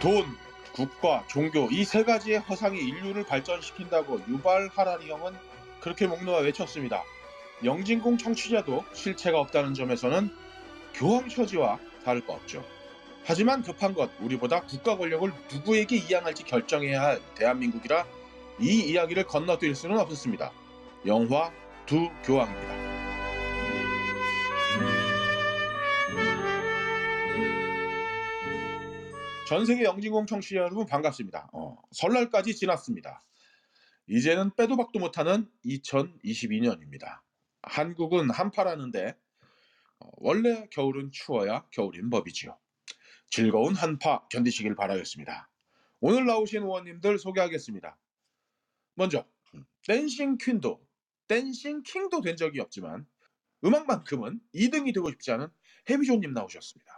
돈, 국가, 종교 이 세 가지의 허상이 인류를 발전시킨다고 유발 하라리 형은 그렇게 목놓아 외쳤습니다. 영진공 청취자도 실체가 없다는 점에서는 교황 처지와 다를 바 없죠. 하지만 급한 것 우리보다 국가 권력을 누구에게 이양할지 결정해야 할 대한민국이라 이 이야기를 건너뛸 수는 없었습니다. 영화 두 교황입니다. 전 세계 영진공 청취자 여러분 반갑습니다. 어, 설날까지 지났습니다. 이제는 빼도 박도 못하는 2022년입니다. 한국은 한파라는데 어, 원래 겨울은 추워야 겨울인 법이지요. 즐거운 한파 견디시길 바라겠습니다. 오늘 나오신 의원님들 소개하겠습니다. 먼저 음, 댄싱 퀸도 댄싱 킹도 된 적이 없지만 음악만큼은 2등이 되고 싶지 않은 해비조님 나오셨습니다.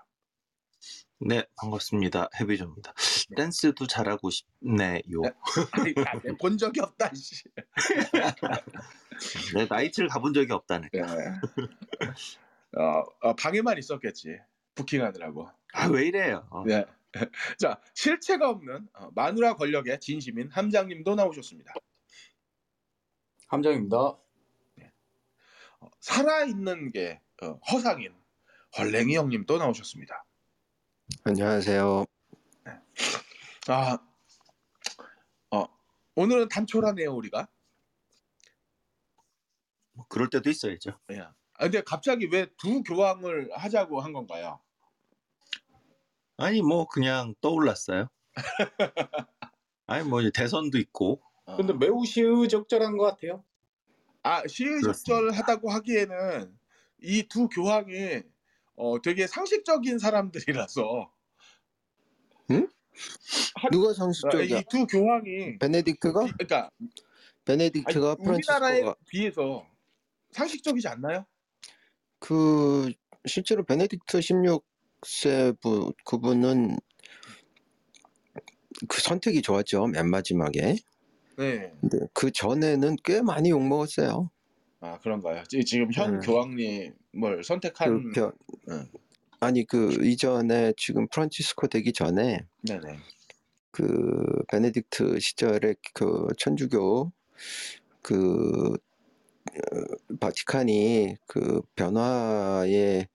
네, 반갑습니다. 해비조입니다. 댄스도 잘하고 싶네요. 아니, 나본 적이 없다. 씨. 네, 나이트를 가본 적이 없다네. 네. 어, 어, 방에만 있었겠지. 부킹하느라고. 아, 왜 이래요? 어, 네. 자, 실체가 없는 어, 마누라 권력의 진심인 함장님도 나오셨습니다. 함정입니다. 어, 살아있는 게 어, 허상인 헐랭이 형님도 나오셨습니다. 안녕하세요. 아, 어, 오늘은 단촐하네요, 우리가. 뭐 그럴 때도 있어야죠. 예. 아, 근데 갑자기 왜 두 교황을 하자고 한 건가요? 아니, 뭐, 그냥 떠올랐어요. 아니, 뭐, 이제 대선도 있고, 어, 근데 매우 시의적절한 것 같아요. 아, 시의적절하다고 하기에는 이 두 교황이 어, 되게 상식적인 사람들이라서 누가 상식적이야? 이 두 교황이 베네딕트가? 비- 그러니까 아니, 베네딕트가 우리나라에 프란치스코가 비해서 상식적이지 않나요? 그 실제로 베네딕트 16세 부 그분은 그 선택이 좋았죠. 맨 마지막에. 네. 근데 그 전에는 꽤 많이 욕 먹었어요. 아 그런가요? 지- 지금 현 음. 교황님을 선택한 그 벼- 음. 아니 그 이전에 지금 프란치스코 되기 전에 네네. 그 베네딕트 시절에 그 천주교 그 어, 바티칸이 그 변화에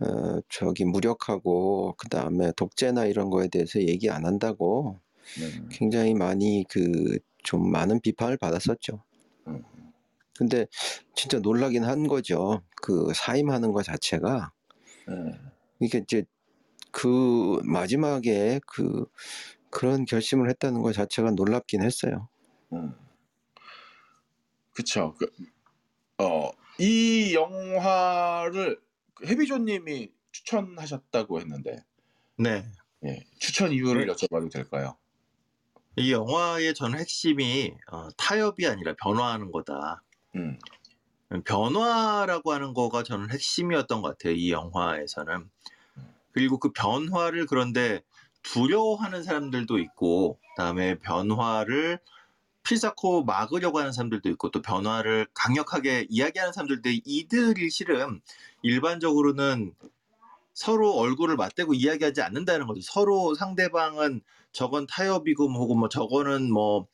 어, 저기 무력하고 그 다음에 독재나 이런 거에 대해서 얘기 안 한다고 네. 굉장히 많이 그 좀 많은 비판을 받았었죠. 음. 근데 진짜 놀라긴 한 거죠. 그 사임하는 것 자체가 네. 이게 이제 그 마지막에 그 그런 결심을 했다는 것 자체가 놀랍긴 했어요. 음. 그쵸. 그, 어, 이 영화를 해비조님이 추천하셨다고 했는데, 네. 예, 추천 이유를 여쭤봐도 될까요? 이 영화의 전 핵심이 어, 타협이 아니라 변화하는 거다. 음, 변화라고 하는 거가 저는 핵심이었던 것 같아요. 이 영화에서는. 그리고 그 변화를 그런데 두려워하는 사람들도 있고, 그다음에 변화를 필사코 막으려고 하는 사람들도 있고, 또 변화를 강력하게 이야기하는 사람들도 이들이 실은 일반적으로는 서로 얼굴을 맞대고 이야기하지 않는다는 거죠. 서로 상대방은 저건 타협이고 뭐고 뭐 저거는 뭐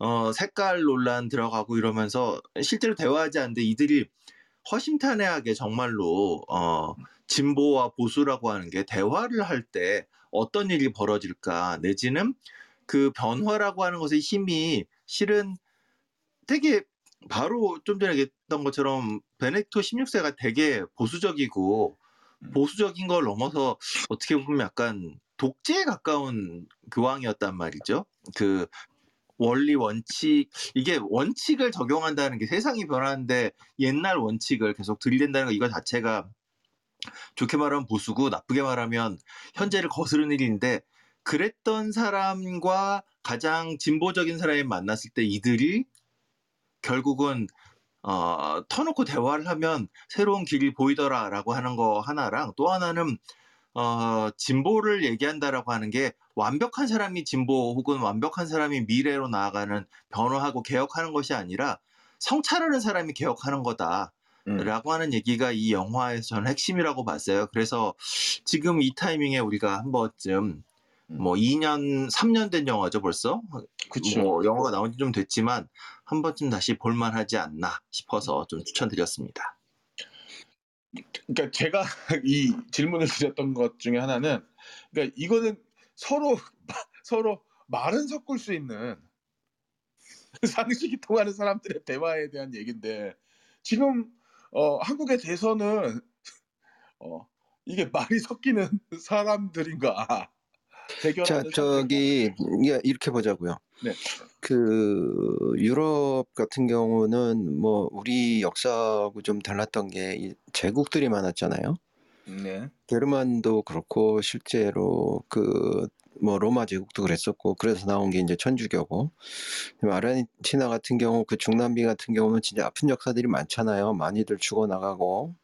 어, 색깔 논란 들어가고 이러면서 실제로 대화하지 않는데 이들이 허심탄회하게 정말로 어, 진보와 보수라고 하는 게 대화를 할 때 어떤 일이 벌어질까 내지는 그 변화라고 하는 것의 힘이 실은 되게 바로 좀 전에 얘기했던 것처럼 베네토 16세가 되게 보수적이고 보수적인 걸 넘어서 어떻게 보면 약간 독재에 가까운 교황이었단 말이죠. 그 원리 원칙 이게 원칙을 적용한다는 게 세상이 변하는데 옛날 원칙을 계속 들이댄다는 거 이거 자체가 좋게 말하면 보수고 나쁘게 말하면 현재를 거스르는 일인데 그랬던 사람과 가장 진보적인 사람이 만났을 때 이들이 결국은 어, 터놓고 대화를 하면 새로운 길이 보이더라라고 하는 거 하나랑 또 하나는 어, 진보를 얘기한다라고 하는 게 완벽한 사람이 진보 혹은 완벽한 사람이 미래로 나아가는 변화하고 개혁하는 것이 아니라 성찰하는 사람이 개혁하는 거다. 음. 라고 하는 얘기가 이 영화에서 저는 핵심이라고 봤어요. 그래서 지금 이 타이밍에 우리가 한 번쯤 뭐 2년, 3년 된 영화죠 벌써? 그쵸. 뭐 영화가 나온 지 좀 됐지만 한 번쯤 다시 볼만하지 않나 싶어서 좀 추천드렸습니다. 그러니까 제가 이 질문을 드렸던 것 중에 하나는 그러니까 이거는 서로 서로 말은 섞을 수 있는 상식이 통하는 사람들의 대화에 대한 얘기인데 지금 어, 한국의 대선은 어, 이게 말이 섞이는 사람들인가 자, 대결하는 저기 예, 이렇게 보자고요. 네. 그 유럽 같은 경우는 뭐 우리 역사하고 좀 달랐던 게이 제국들이 많았잖아요. 네. 게르만도 그렇고 실제로 그 뭐 로마 제국도 그랬었고 그래서 나온 게 이제 천주교고 아르헨티나 같은 경우 그 중남미 같은 경우는 진짜 아픈 역사들이 많잖아요. 많이들 죽어 나가고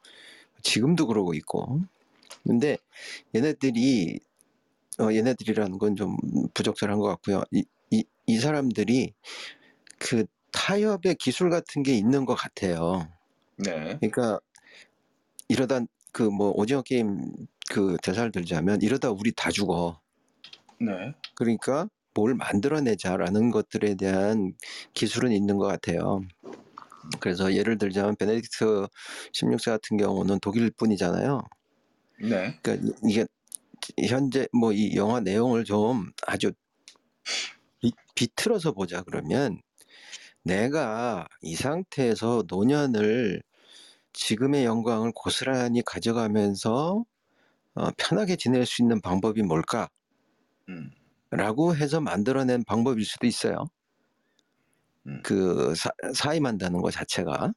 지금도 그러고 있고 근데 얘네들이 어, 얘네들이라는 건 좀 부적절한 것 같고요. 이, 이, 이 사람들이 그 타협의 기술 같은 게 있는 것 같아요. 네. 그러니까 이러다 그 뭐 오징어 게임 그 대사를 들자면 이러다 우리 다 죽어. 네. 그러니까 뭘 만들어내자라는 것들에 대한 기술은 있는 것 같아요. 그래서 예를 들자면 베네딕트 16세 같은 경우는 독일 분이잖아요. 네. 그러니까 이- 이게 현재 뭐 이 영화 내용을 좀 아주 비, 비틀어서 보자 그러면 내가 이 상태에서 노년을 지금의 영광을 고스란히 가져가면서 어, 편하게 지낼 수 있는 방법이 뭘까? 음. 라고 해서 만들어낸 방법일 수도 있어요. 음. 그 사, 사임한다는 것 자체가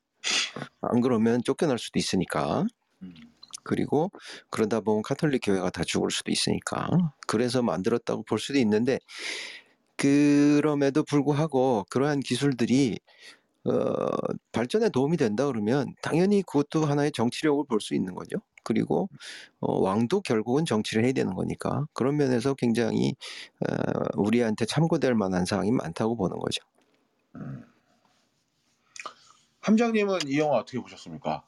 안 그러면 쫓겨날 수도 있으니까 음. 그리고 그러다 보면 카톨릭 교회가 다 죽을 수도 있으니까 그래서 만들었다고 볼 수도 있는데 그럼에도 불구하고 그러한 기술들이 어, 발전에 도움이 된다 그러면 당연히 그것도 하나의 정치력을 볼 수 있는 거죠. 그리고 어, 왕도 결국은 정치를 해야 되는 거니까 그런 면에서 굉장히 어, 우리한테 참고될 만한 사항이 많다고 보는 거죠. 음. 함장님은 이 영화 어떻게 보셨습니까?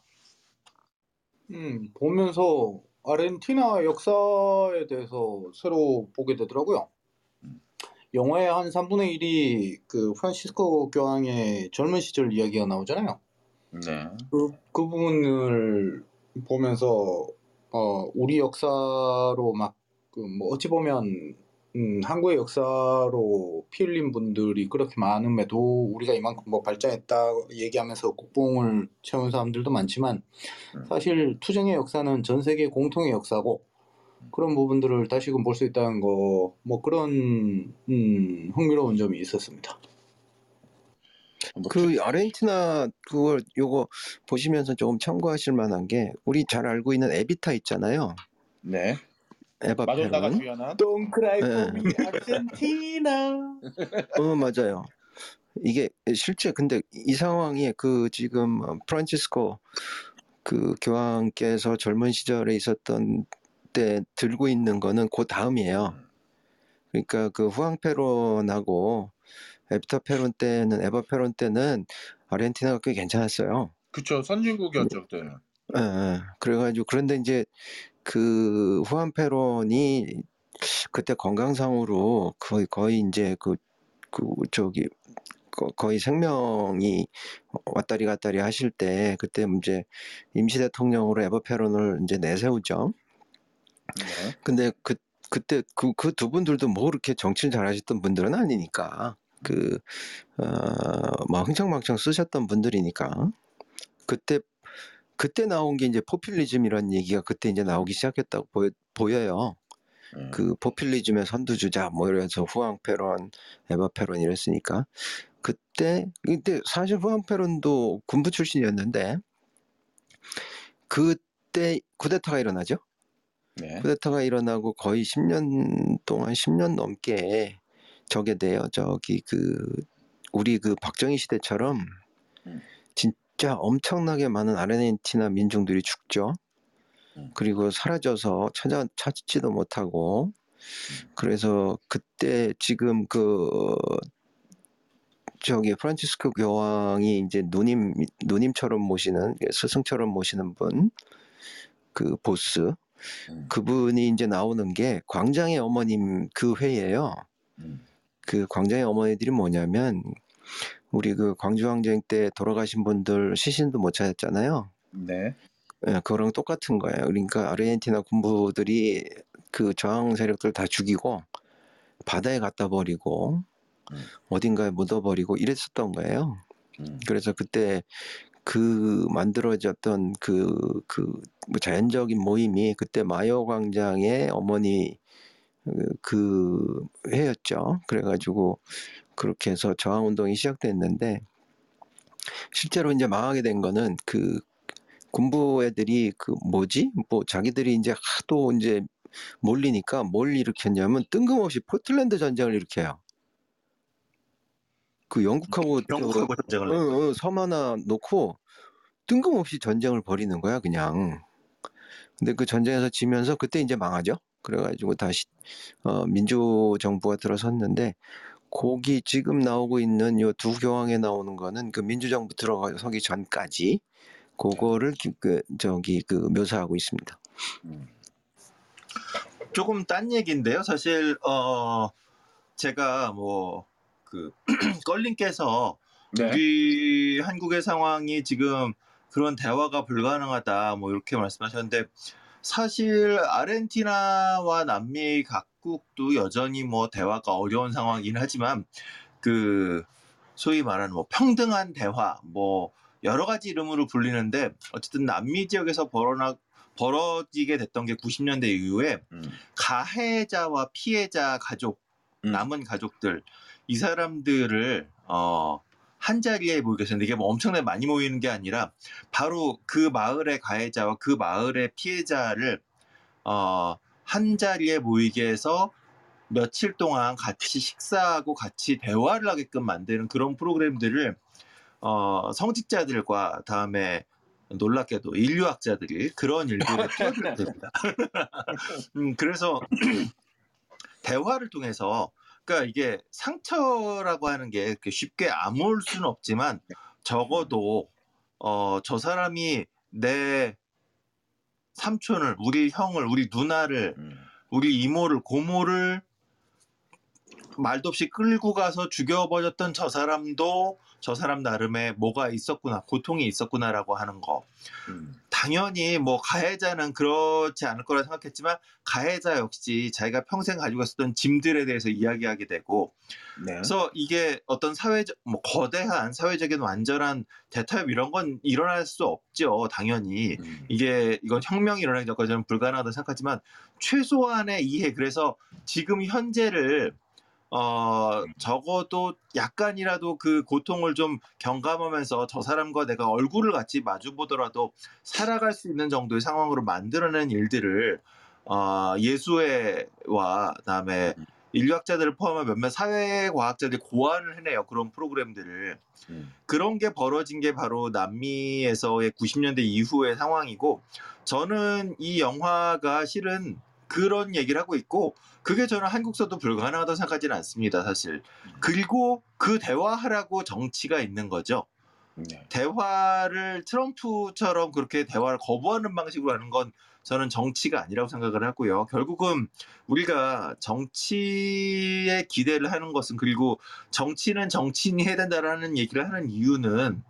음, 보면서 아르헨티나 역사에 대해서 새로 보게 되더라고요. 영화의 한 3분의 1이 그 프란시스코 교황의 젊은 시절 이야기가 나오잖아요. 네. 그, 그 부분을 보면서 어, 우리 역사로 막 그 뭐 어찌 보면 음, 한국의 역사로 피 흘린 분들이 그렇게 많음에도 우리가 이만큼 뭐 발전했다 얘기하면서 국뽕을 채운 사람들도 많지만 음. 사실 투쟁의 역사는 전 세계 공통의 역사고 그런 부분들을 다시금 볼 수 있다는 거 뭐 그런 음, 흥미로운 점이 있었습니다. 뭐그 아르헨티나 그걸 요거 보시면서 조금 참고하실 만한 게 우리 잘 알고 있는 에비타 있잖아요. 네. 에바 마돈나가. 주연한 for me, Argentina. 어 맞아요. 이게 실제 근데 이 상황이 그 지금 어, 프란치스코 그 교황께서 젊은 시절에 있었던 때 들고 있는 거는 그 다음이에요. 그러니까 그 후앙 페론하고 에비타 페론 때는 에바 페론 때는 아르헨티나가 꽤 괜찮았어요. 그쵸 선진국이었죠 그때는. 예, 예. 그래가지고 그런데 이제 그 후안 페론이 그때 건강상으로 거의 거의 이제 그, 그 저기 거- 거의 생명이 왔다리 갔다리 하실 때 그때 이제 임시 대통령으로 에버 페론을 이제 내세우죠. 네. 근데 그 그때 그 그 두 분들도 뭐 그렇게 정치를 잘하셨던 분들은 아니니까 그 어뭐 흥청망청 쓰셨던 분들이니까 그때 그때 나온 게 이제 포퓰리즘이라는 얘기가 그때 이제 나오기 시작했다고 보여, 보여요. 음. 그 포퓰리즘의 선두주자 뭐 이래서 후앙 페론, 에바 페론 이랬으니까 그때 근데 사실 후앙 페론도 군부 출신이었는데 그때 쿠데타가 일어나죠. 네. 쿠데타가 일어나고 거의 10년 동안 10년 넘게 저게 돼요. 저기 그 우리 그 박정희 시대처럼 음. 진짜 엄청나게 많은 아르헨티나 민중들이 죽죠. 음. 그리고 사라져서 찾아 찾지도 못하고 그래서 그때 지금 그 저기 프란치스코 교황이 이제 누님 누님처럼 모시는 스승처럼 모시는 분 그 보스 음. 그분이 이제 나오는 게 광장의 어머님 그 회예요. 음. 그 광장의 어머니들이 뭐냐면 우리 그 광주항쟁 때 돌아가신 분들 시신도 못 찾았잖아요. 네. 예, 그거랑 똑같은 거예요. 그러니까 아르헨티나 군부들이 그 저항 세력들 다 죽이고 바다에 갖다 버리고 음. 어딘가에 묻어버리고 이랬었던 거예요. 음. 그래서 그때 그 만들어졌던 그, 그, 뭐 자연적인 모임이 그때 마요 광장의 어머니 그- 그 회였죠. 그래가지고 그렇게 해서 저항 운동이 시작됐는데 실제로 이제 망하게 된 거는 그 군부 애들이 그 뭐지? 뭐 자기들이 이제 하도 이제 몰리니까 뭘 일으켰냐면 뜬금없이 포틀랜드 전쟁을 일으켜요. 그 영국하고 저- 영국하고 전쟁을 어. 어, 섬 하나 놓고 뜬금없이 전쟁을 벌이는 거야, 그냥. 근데 그 전쟁에서 지면서 그때 이제 망하죠. 그래가지고 다시 어, 민주 정부가 들어섰는데 거기 지금 나오고 있는 요 두 교황에 나오는 거는 그 민주정부 들어서기 전까지 그거를 기- 그 저기 그 묘사하고 있습니다. 음. 조금 딴 얘기인데요. 사실 어 제가 뭐 그 껄린께서 네. 우리 한국의 상황이 지금 그런 대화가 불가능하다 뭐 이렇게 말씀하셨는데 사실 아르헨티나와 남미 각국도 여전히 뭐 대화가 어려운 상황이긴 하지만 그 소위 말하는 뭐 평등한 대화 뭐 여러 가지 이름으로 불리는데 어쨌든 남미 지역에서 벌어나 벌어지게 됐던 게 90년대 이후에 음. 가해자와 피해자 가족 음. 남은 가족들 이 사람들을 어, 한 자리에 모이게 했는데 이게 뭐 엄청나게 많이 모이는 게 아니라 바로 그 마을의 가해자와 그 마을의 피해자를 어, 한 자리에 모이게 해서 며칠 동안 같이 식사하고 같이 대화를 하게끔 만드는 그런 프로그램들을 어, 성직자들과 다음에 놀랍게도 인류학자들이 그런 일들에 뛰어들게 됩니다. 음, 그래서 대화를 통해서 그러니까 이게 상처라고 하는 게 쉽게 아물 수는 없지만 적어도 어, 저 사람이 내 삼촌을, 우리 형을, 우리 누나를, 음. 우리 이모를, 고모를 말도 없이 끌고 가서 죽여버렸던 저 사람도 저 사람 나름의 뭐가 있었구나, 고통이 있었구나라고 하는 거. 음. 당연히 뭐 가해자는 그렇지 않을 거라 생각했지만 가해자 역시 자기가 평생 가지고 있었던 짐들에 대해서 이야기하게 되고 네. 그래서 이게 어떤 사회적 뭐 거대한 사회적인 완전한 대타협 이런 건 일어날 수 없죠 당연히 음. 이게 이건 혁명이 일어나기 전까지는 불가능하다 생각하지만 최소한의 이해 그래서 지금 현재를 어 적어도 약간이라도 그 고통을 좀 경감하면서 저 사람과 내가 얼굴을 같이 마주 보더라도 살아갈 수 있는 정도의 상황으로 만들어낸 일들을 어 예수회와 그다음에 음. 인류학자들을 포함한 몇몇 사회과학자들이 고안을 해내요 그런 프로그램들을 음. 그런 게 벌어진 게 바로 남미에서의 90년대 이후의 상황이고 저는 이 영화가 실은 그런 얘기를 하고 있고 그게 저는 한국서도 불가능하다고 생각하지는 않습니다 사실 그리고 그 대화하라고 정치가 있는 거죠 네. 대화를 트럼프처럼 그렇게 대화를 거부하는 방식으로 하는 건 저는 정치가 아니라고 생각을 하고요. 결국은 우리가 정치에 기대를 하는 것은 그리고 정치는 정치인이 해야 된다라는 얘기를 하는 이유는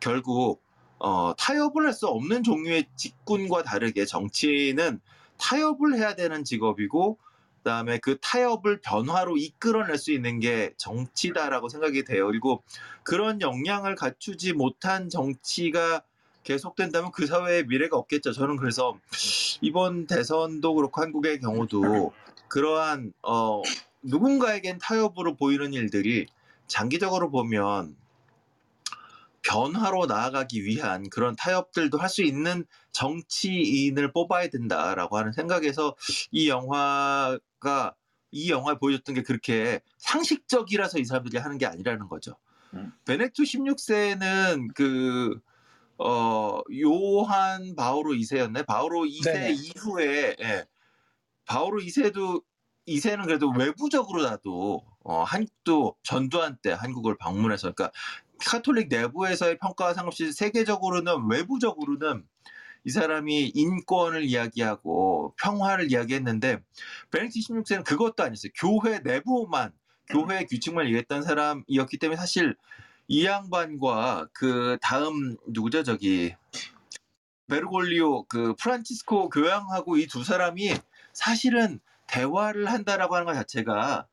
결국 어, 타협을 할 수 없는 종류의 직군과 다르게 정치는 타협을 해야 되는 직업이고 그다음에 그 타협을 변화로 이끌어낼 수 있는 게 정치다라고 생각이 돼요. 그리고 그런 역량을 갖추지 못한 정치가 계속된다면 그 사회에 미래가 없겠죠. 저는 그래서 이번 대선도 그렇고 한국의 경우도 그러한 어, 누군가에겐 타협으로 보이는 일들이 장기적으로 보면 변화로 나아가기 위한 그런 타협들도 할 수 있는 정치인을 뽑아야 된다라고 하는 생각에서 이 영화가 이 영화에 보여줬던 게 그렇게 상식적이라서 이 사람들이 하는 게 아니라는 거죠. 음. 베네투 16세는 그, 어, 요한 바오로 2세였네? 바오로 2세 네네. 이후에, 예. 바오로 2세도, 2세는 그래도 외부적으로 나도, 어, 한국도 전두환 때 한국을 방문해서 그러니까 카톨릭 내부에서의 평가와 상관없이 세계적으로는 외부적으로는 이 사람이 인권을 이야기하고 평화를 이야기했는데 베네딕트 16세는 그것도 아니었어요. 교회 내부만 교회 규칙만 얘기했던 사람이었기 때문에 사실 이 양반과 그 다음 누구죠 저기 베르골리오 그 프란치스코 교황하고 이 두 사람이 사실은 대화를 한다라고 하는 것 자체가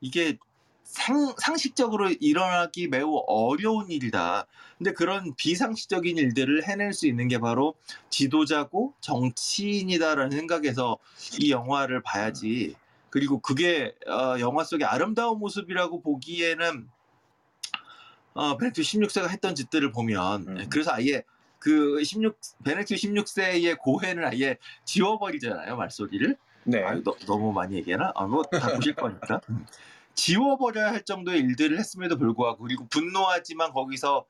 이게 상, 상식적으로 일어나기 매우 어려운 일이다. 근데 그런 비상식적인 일들을 해낼 수 있는 게 바로 지도자고 정치인이다라는 생각에서 이 영화를 봐야지. 그리고 그게 어, 영화 속의 아름다운 모습이라고 보기에는 어, 베네딕트 16세가 했던 짓들을 보면 음. 그래서 아예 그 16, 베네딕트 16세의 고해를 아예 지워버리잖아요 말소리를. 네. 아, 너, 너무 많이 얘기하나? 아, 뭐다 보실 거니까. 음. 지워버려야 할 정도의 일들을 했음에도 불구하고 그리고 분노하지만 거기서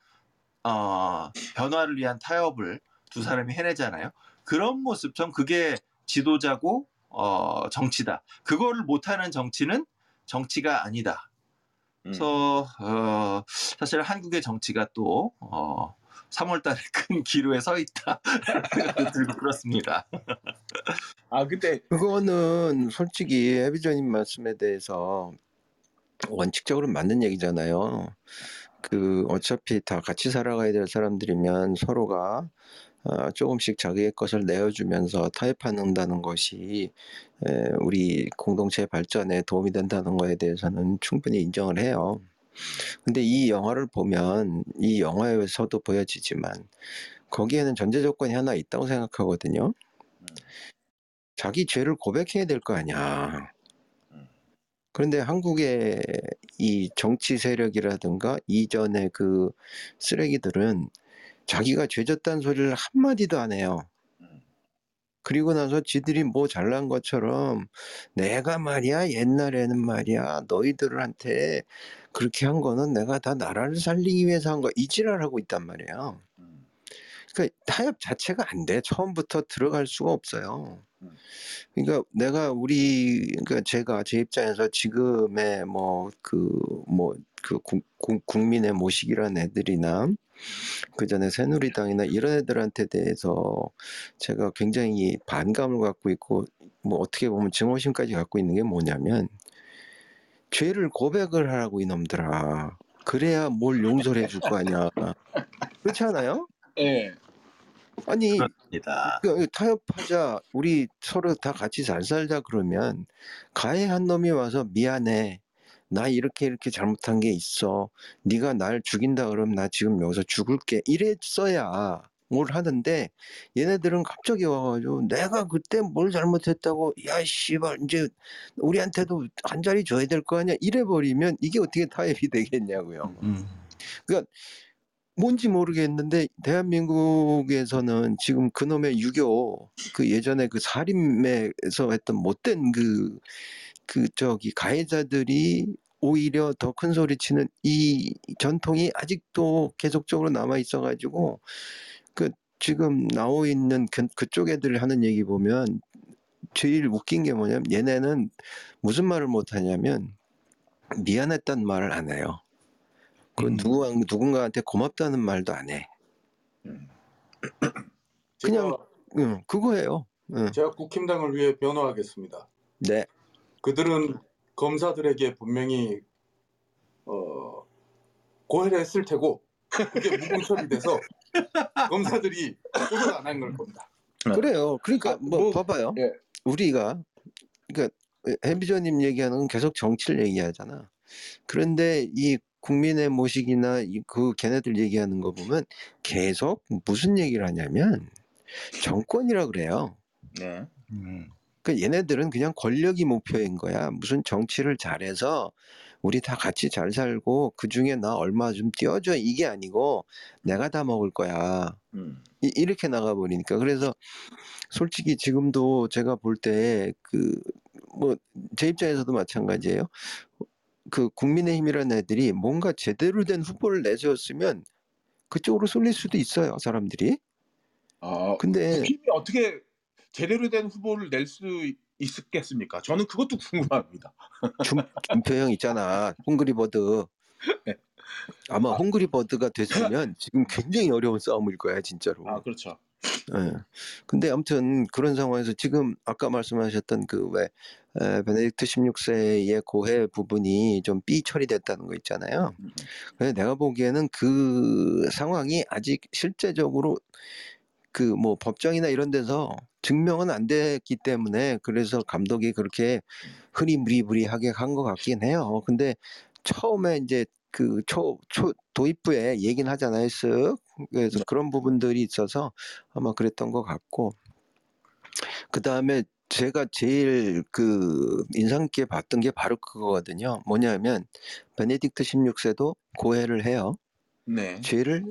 어, 변화를 위한 타협을 두 사람이 해내잖아요. 그런 모습 전 그게 지도자고 어, 정치다. 그거를 못하는 정치는 정치가 아니다. 음. 그래서 어, 사실 한국의 정치가 또 어, 3월달에 큰 기로에 서 있다. 들고 그렇습니다. 아 근데 그거는 솔직히 해비전님 말씀에 대해서 원칙적으로 맞는 얘기잖아요. 그 어차피 다 같이 살아가야 될 사람들이면 서로가 어, 조금씩 자기의 것을 내어주면서 타협한다는 것이 에, 우리 공동체 발전에 도움이 된다는 거에 대해서는 충분히 인정을 해요. 근데 이 영화를 보면 이 영화에서도 보여지지만 거기에는 전제 조건이 하나 있다고 생각하거든요. 자기 죄를 고백해야 될 거 아니야. 음. 그런데 한국의 이 정치 세력이라든가 이전의 그 쓰레기들은 자기가 죄졌다는 소리를 한마디도 안 해요. 음. 그리고 나서 지들이 뭐 잘난 것처럼 내가 말이야 옛날에는 말이야 너희들한테 그렇게 한 거는 내가 다 나라를 살리기 위해서 한 거 이지랄하고 있단 말이에요. 음. 그러니까 타협 자체가 안 돼. 처음부터 들어갈 수가 없어요. 음. 그러니까 내가 우리 그러니까 제가 제 입장에서 지금의 뭐 그 뭐 그 국민의 모식이라는 애들이나 그 전에 새누리당이나 이런 애들한테 대해서 제가 굉장히 반감을 갖고 있고 뭐 어떻게 보면 증오심까지 갖고 있는 게 뭐냐면 죄를 고백을 하라고 이놈들아. 그래야 뭘 용서를 해줄 거 아니야. 그렇지 않아요? 예. 아니 그렇습니다. 그 타협하자 우리 서로 다 같이 잘 살자 그러면 가해한 놈이 와서 미안해 나 이렇게 이렇게 잘못한 게 있어 네가 날 죽인다 그러면 나 지금 여기서 죽을게 이랬어야 뭘 하는데 얘네들은 갑자기 와가지고 내가 그때 뭘 잘못했다고 야 씨발 이제 우리한테도 한 자리 줘야 될 거 아니야 이래 버리면 이게 어떻게 타협이 되겠냐고요. 음. 뭔지 모르겠는데 대한민국에서는 지금 그놈의 유교 그 예전에 그 살인매에서 했던 못된 그그 저기 가해자들이 오히려 더 큰 소리 치는 이 전통이 아직도 계속적으로 남아 있어 가지고 그 지금 나오 있는 그, 그쪽 애들 하는 얘기 보면 제일 웃긴 게 뭐냐면 얘네는 무슨 말을 못 하냐면 미안했단 말을 안 해요. 그 음. 누구 누군가한테 고맙다는 말도 안 해. 음. 그냥- 응, 그거예요. 응. 제가 국힘당을 위해 변호하겠습니다. 네. 그들은 검사들에게 분명히 어, 고해를 했을 테고 그게 무분 처리 돼서 검사들이 고소를 안한 걸 겁니다. 그래요. 그러니까 아, 뭐, 뭐, 봐봐요. 예. 우리가 그러니까 해비조님 얘기하는 건 계속 정치를 얘기하잖아. 그런데 이 국민의 모식이나 이그 걔네들 얘기하는 거 보면 계속 무슨 얘기를 하냐면 정권이라 그래요. 네. 음. 그 얘네들은 그냥 권력이 목표인 거야. 무슨 정치를 잘해서 우리 다 같이 잘 살고 그 중에 나 얼마 좀 띄워줘 이게 아니고 내가 다 먹을 거야. 음. 이, 이렇게 나가버리니까 그래서 솔직히 지금도 제가 볼 때 그 뭐 제 입장에서도 마찬가지예요. 그 국민의힘이라는 애들이 뭔가 제대로 된 후보를 내세웠으면 그쪽으로 쏠릴 수도 있어요 사람들이. 아, 근데 힘이 어떻게 제대로 된 후보를 낼 수 있겠습니까? 저는 그것도 궁금합니다. 준, 준표형 있잖아. 헝그리버드. 네. 아마 헝그리버드가 됐으면 지금 굉장히 어려운 싸움일 거야, 진짜로. 아 그렇죠. 예. 근데 아무튼 그런 상황에서 지금 아까 말씀하셨던 그 왜 베네딕트 16세의 고해 부분이 좀 삐 처리됐다는 거 있잖아요. 음, 근데 내가 보기에는 그 상황이 아직 실제적으로 그 뭐 법정이나 이런 데서 증명은 안 됐기 때문에 그래서 감독이 그렇게 흐리무리무리하게 한 것 같긴 해요. 근데 처음에 이제 그 초, 초 도입부에 얘기는 하잖아요. 쓱. 그래서 그런 부분들이 있어서 아마 그랬던 것 같고 그 다음에 제가 제일 그 인상 깊게 봤던 게 바로 그거거든요. 뭐냐면 베네딕트 16세도 고해를 해요. 네. 죄를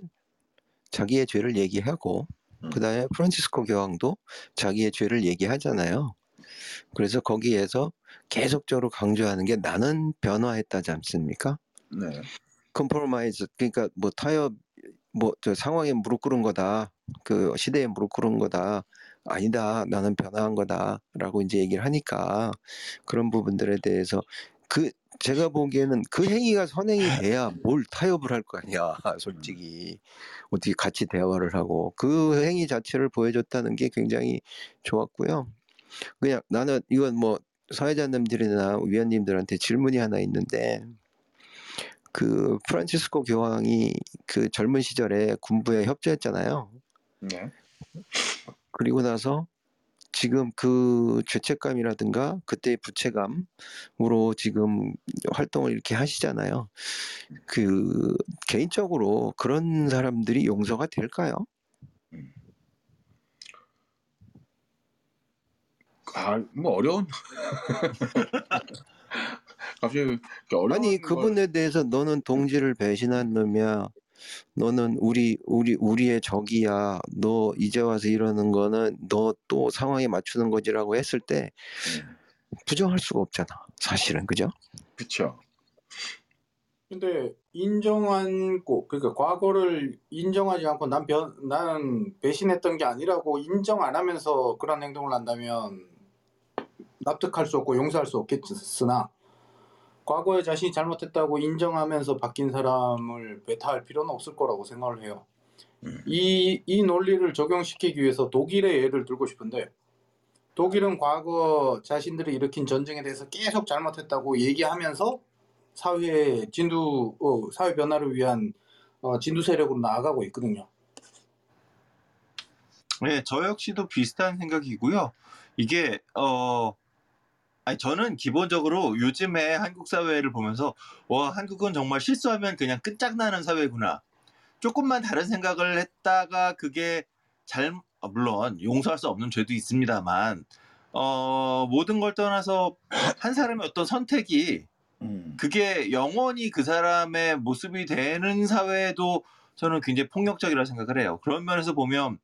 자기의 죄를 얘기하고 음. 그다음에 프란치스코 교황도 자기의 죄를 얘기하잖아요. 그래서 거기에서 계속적으로 강조하는 게 나는 변화했다지 않습니까? 네. compromise 그러니까 뭐 타협 뭐저 상황에 무릎 꿇은 거다. 그 시대에 무릎 꿇은 거다. 아니다. 나는 변화한 거다 라고 이제 얘기를 하니까 그런 부분들에 대해서 그 제가 보기에는 그 행위가 선행이 돼야 뭘 타협을 할 거 아니야. 솔직히 어떻게 같이 대화를 하고 그 행위 자체를 보여줬다는 게 굉장히 좋았고요. 그냥 나는 이건 뭐 사회자님들이나 위원님들한테 질문이 하나 있는데 그 프란치스코 교황이 그 젊은 시절에 군부에 협조했잖아요. 네. 그리고 나서 지금 그 죄책감이라든가 그때의 부채감으로 지금 활동을 이렇게 하시잖아요. 그 개인적으로 그런 사람들이 용서가 될까요? 아, 뭐 어려운. 갑자기 어려운 아니 걸- 그분에 대해서 너는 동지를 배신한 놈이야. 너는 우리 우리 우리의 적이야. 너 이제 와서 이러는 거는 너 또 상황에 맞추는 거지라고 했을 때 음, 부정할 수가 없잖아. 사실은 그죠? 그쵸. 근데 인정한 거 그러니까 과거를 인정하지 않고 난 변, 나는 배신했던 게 아니라고 인정 안 하면서 그런 행동을 한다면 납득할 수 없고 용서할 수 없겠으나 과거에 자신이 잘못했다고 인정하면서 바뀐 사람을 배타할 필요는 없을 거라고 생각을 해요. 음. 이, 이 논리를 적용시키기 위해서 독일의 예를 들고 싶은데 독일은 과거 자신들이 일으킨 전쟁에 대해서 계속 잘못했다고 얘기하면서 사회 진두 어, 사회 변화를 위한 어, 진두 세력으로 나아가고 있거든요. 네, 저 역시도 비슷한 생각이고요. 이게 어 아니 저는 기본적으로 요즘에 한국 사회를 보면서 와 한국은 정말 실수하면 그냥 끝장나는 사회구나. 조금만 다른 생각을 했다가 그게 잘 아, 물론 용서할 수 없는 죄도 있습니다만 어 모든 걸 떠나서 한 사람의 어떤 선택이 음. 그게 영원히 그 사람의 모습이 되는 사회도 저는 굉장히 폭력적이라고 생각을 해요. 그런 면에서 보면